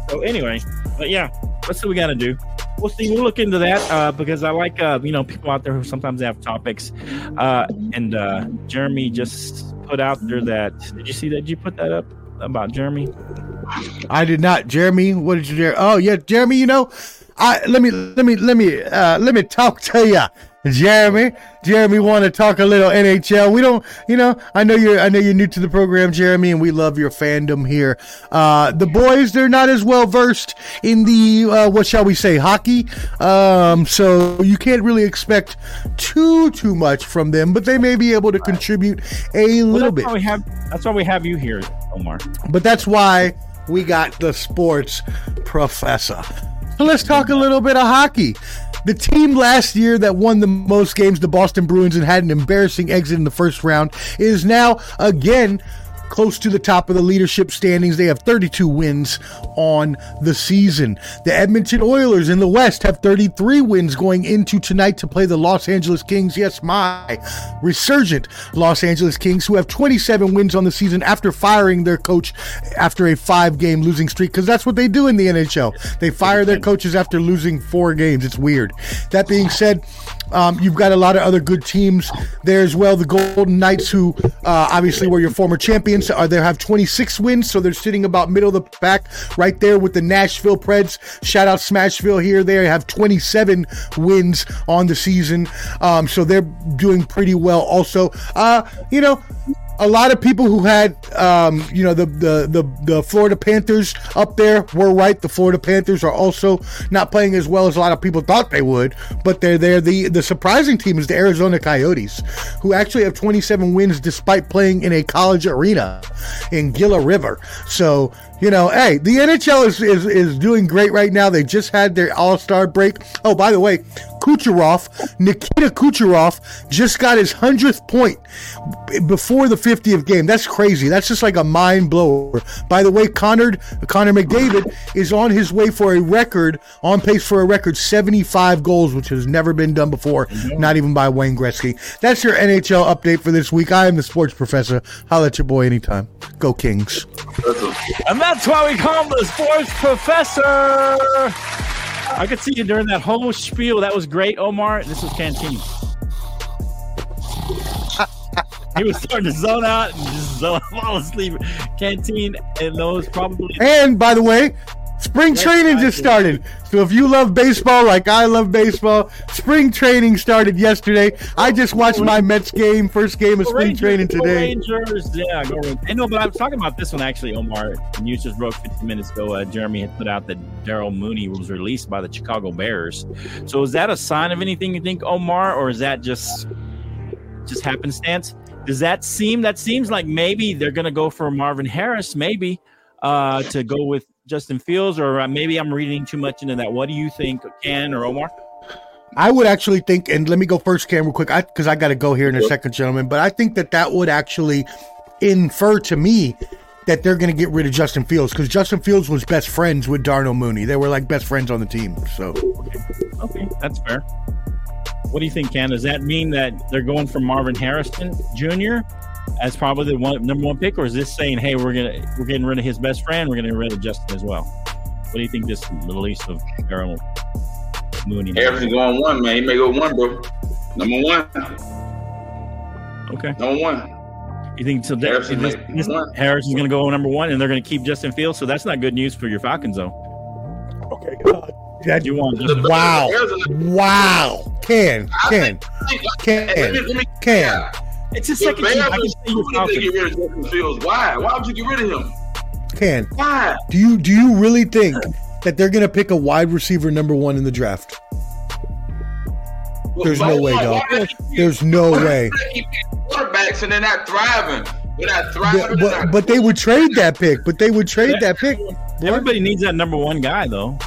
So anyway, but yeah, that's what we got to do. We'll see. We'll look into that uh, because I like uh, you know people out there who sometimes have topics. Uh, and uh, Jeremy just put out there that. Did you see that? Did you put that up about Jeremy? I did not. Jeremy, what did you? Oh yeah, Jeremy. You know, I let me let me let me uh, let me talk to you. Jeremy, Jeremy, want to talk a little NHL? We don't, you know. I know you're, I know you're new to the program, Jeremy, and we love your fandom here. Uh, the boys, they're not as well versed in the, uh, what shall we say, hockey. Um, so you can't really expect too, too much from them, but they may be able to contribute a well, little bit. we have, that's why we have you here, Omar. But that's why we got the sports professor. So let's talk a little bit of hockey. The team last year that won the most games, the Boston Bruins, and had an embarrassing exit in the first round, is now again close to the top of the leadership standings. They have 32 wins on the season. The Edmonton Oilers in the West have 33 wins going into tonight to play the Los Angeles Kings. Yes, my resurgent Los Angeles Kings, who have 27 wins on the season after firing their coach after a five game losing streak, because that's what they do in the NHL. They fire their coaches after losing four games. It's weird. That being said, um, you've got a lot of other good teams there as well. The Golden Knights, who uh, obviously were your former champions, are they have 26 wins, so they're sitting about middle of the pack right there with the Nashville Preds. Shout out Smashville here. They have 27 wins on the season, um, so they're doing pretty well. Also, uh, you know, a lot of people who had, um, you know, the, the, the the Florida Panthers up there were right. The Florida Panthers are also not playing as well as a lot of people thought they would, but they're there. The the surprising team is the Arizona Coyotes, who actually have 27 wins despite playing in a college arena in Gila River. So you know, hey, the NHL is, is, is doing great right now. They just had their All Star break. Oh, by the way, Kucherov, Nikita Kucherov, just got his hundredth point before the 50th game. That's crazy. That's just like a mind blower. By the way, Connor Connor McDavid is on his way for a record, on pace for a record 75 goals, which has never been done before, mm-hmm. not even by Wayne Gretzky. That's your NHL update for this week. I am the sports professor. Holla at your boy anytime. Go Kings. That's why we call him the sports professor. I could see you during that whole spiel. That was great, Omar. This was Canteen. he was starting to zone out and just zone, fall asleep. Canteen and those probably. And by the way, spring training just started. So if you love baseball like I love baseball, spring training started yesterday. I just watched my Mets game, first game of spring Rangers, training today. Rangers, yeah, go Rangers. I know, but I was talking about this one actually, Omar. News just broke 15 minutes ago. Uh, Jeremy had put out that Daryl Mooney was released by the Chicago Bears. So is that a sign of anything you think, Omar, or is that just just happenstance? Does that seem that seems like maybe they're going to go for Marvin Harris, maybe uh, to go with Justin Fields, or uh, maybe I'm reading too much into that. What do you think, Ken or Omar? I would actually think, and let me go first, Cam, real quick, because I, got to go here in a second, gentlemen. But I think that that would actually infer to me that they're going to get rid of Justin Fields because Justin Fields was best friends with Darnell Mooney. They were like best friends on the team. So Okay, that's fair. What do you think, Ken? Does that mean that they're going for Marvin Harrison Jr. as probably the one number one pick, or is this saying, "Hey, we're gonna we're getting rid of his best friend, we're gonna get rid of Justin as well"? What do you think this release of Daryl Mooney? Harrison going one, man. He may go one, bro. Number one. Okay, Number one. you think so? That, Harrison this, this, one. Harrison's gonna go number one, and they're gonna keep Justin Fields. So that's not good news for your Falcons, though. okay, that, You want Justin wow, Harrison- wow, Ken, Ken, Ken, Let me- let me- Ken. It's the The second team. I can Bears see your are Falcons. get rid of Justin Fields. Why? Why would you get rid of him? Ken, Why? do you do you really think that they're going to pick a wide receiver number one in the draft? There's no way, dog. why would you- There's no way. you Quarterbacks and they're not thriving. They're not But, thriving. they're but, not- but they would trade that pick. But they would trade that pick. Everybody needs that number one guy, though.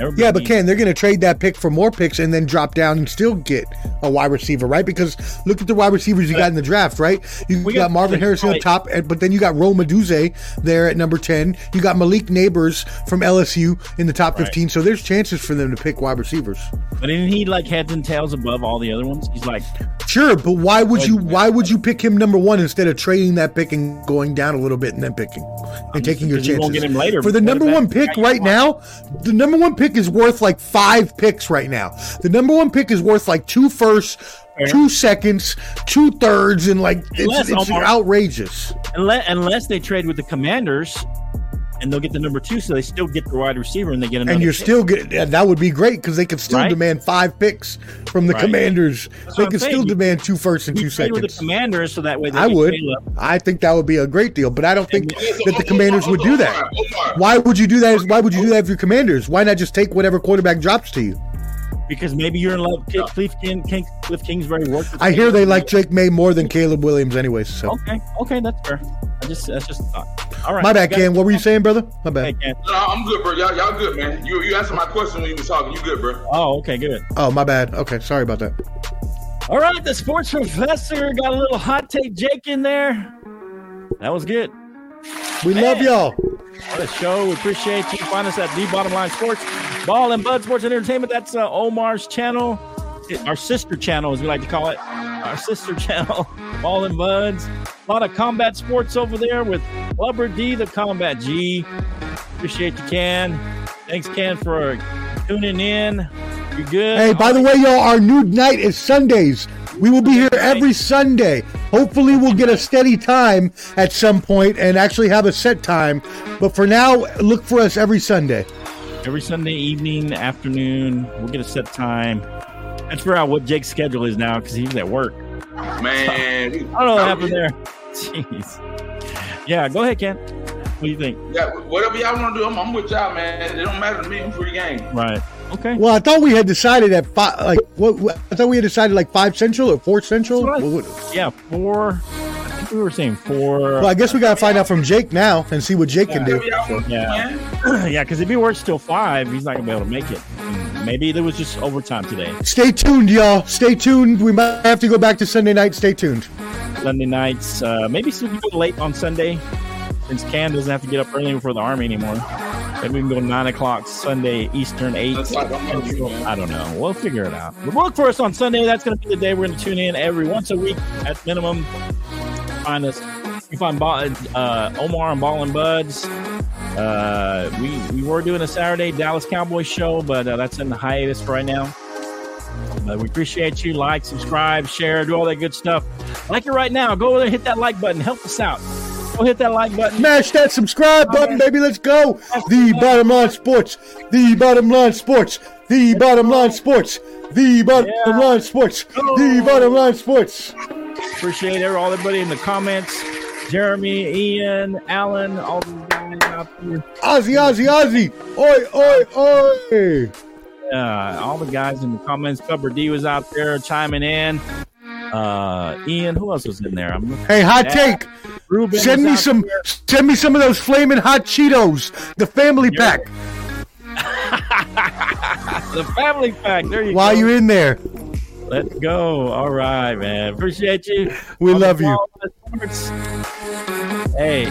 Everybody Yeah, but Ken, they're going to trade that pick for more picks and then drop down and still get a wide receiver, right? Because look at the wide receivers you got in the draft, right? You We got, got- Marvin Harrison on top, but then you got Rome Odunze there at number 10. You got Malik Nabers from LSU in the top Right. 15. So there's chances for them to pick wide receivers. But isn't he like heads and tails above all the other ones? He's like, Sure, but why would you why would you pick him number one instead of trading that pick and going down a little bit and then picking and taking your you chances? him later, For the number one pick the guy you right now, the number one pick is worth like five picks right now. The number one pick is worth like two firsts, two seconds, two thirds, and like Unless, it's, it's Omar- outrageous. unless, unless they trade with the Commanders, and they'll get the number two, so they still get the wide receiver, and they get another. And you're pick. still get yeah, that would be great because they could still Right? demand five picks from the Right. Commanders. That's They what could still saying. demand two firsts and You two trade with the. Commanders, so that way they I would. I think that would be a great deal, but I don't think Okay, so that the Commanders would do that. Omar, Omar. Why would you do that? Why would you do that if you're Commanders? Why not just take whatever quarterback drops to you? because maybe you're in love. with Cliff, King, King, Cliff Kingsbury worked. with I hear they like Drake Maye more than Caleb Williams, anyways. So Okay, okay, that's fair. I just that's just a thought. All right, my bad, Ken. What were you saying, brother? My Hey, bad. Ken. No, I'm good, bro. Y'all, y'all good, man. You, you answered my question when you was talking. You good, bro? Oh, okay, good. Oh, my bad. Okay, sorry about that. All right, the sports professor got a little hot take Jake in there. That was good. We love y'all. What a show. We appreciate you. Find us at The Bottom Line Sports, Ball and Bud Sports and Entertainment. That's uh, Omar's channel, our sister channel, as we like to call it. Our sister channel, Ball and Buds. A lot of combat sports over there with Blubber D, the Combat G. Appreciate you, Ken. Thanks, Ken, for tuning in. You good? Hey, by the way, y'all, our new night is Sundays. We will be here every Sunday. Hopefully, we'll get a steady time at some point and actually have a set time. But for now, look for us every Sunday. every Sunday evening, afternoon, we'll get a set time. Let's figure out what Jake's schedule is now because he's at work. Man, we- I don't know what happened there. Jeez. Yeah, go ahead, Ken. What do you think? Yeah, whatever y'all want to do, I'm, I'm with y'all, man. It don't matter to me. I'm free game. Right. Okay. Well, I thought we had decided at five. Like, what? what- I thought we had decided like five central or four central. That's Well, what I- Yeah, four. I think we were saying four. Well, I guess we gotta find out from Jake now and see what Jake can do. Whatever y'all want to do, Yeah. yeah, because if he works till five, he's not gonna be able to make it. And maybe there was just overtime today. Stay tuned, y'all. Stay tuned. We might have to go back to Sunday night. Stay tuned. Sunday nights, uh, maybe some go late on Sunday, since Cam doesn't have to get up early for the army anymore. Maybe we can go nine o'clock Sunday Eastern, eight. I'm do, man. I don't know. We'll figure it out. But look for us on Sunday. That's going to be the day we're going to tune in every once a week at minimum. Find us. You find Ba- uh, Omar and Ball and Buds. Uh, we we were doing a Saturday Dallas Cowboys show, but uh, that's in the hiatus for right now. But we appreciate you. Like, subscribe, share, do all that good stuff. Like it right now. Go over and hit that like button. Help us out. Go hit that like button. Smash that subscribe button, baby. Let's go. The bottom line sports. The bottom line sports. The bottom line sports. The bottom Yeah. line sports. The bottom line sports. Appreciate everybody in the comments. Jeremy, Ian, Alan, all these guys out there. Ozzy, Ozzy, Ozzy. Oi, oi, oi. Uh, all the guys in the comments. Cupber D was out there chiming in. Uh, Ian, who else was in there? I'm Hey, hot take. Ruben Send me some. there. Send me some of those flaming hot Cheetos. The family Yeah. pack. the family pack. There you While go. you're in there, Let's go. All right, man. Appreciate you. we love you. Ball and Sports. Hey,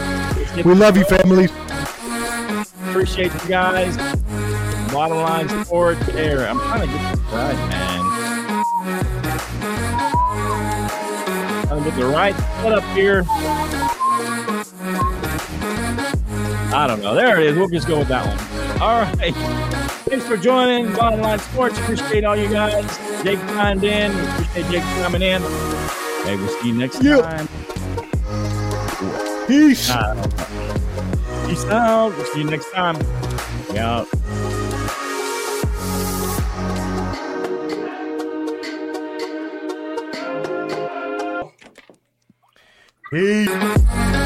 We love you, family. Appreciate you guys. Bottom line sport there. I'm trying to get this right, man. Trying to get the right setup here. I don't know. There it is. We'll just go with that one. All right. Thanks for joining Bottom Line Sports. Appreciate all you guys. Jake chimed in. Appreciate Jake coming in. Hey, we'll see you next Yeah. time. Peace. Uh, peace out. We'll see you next time. Yeah. Peace.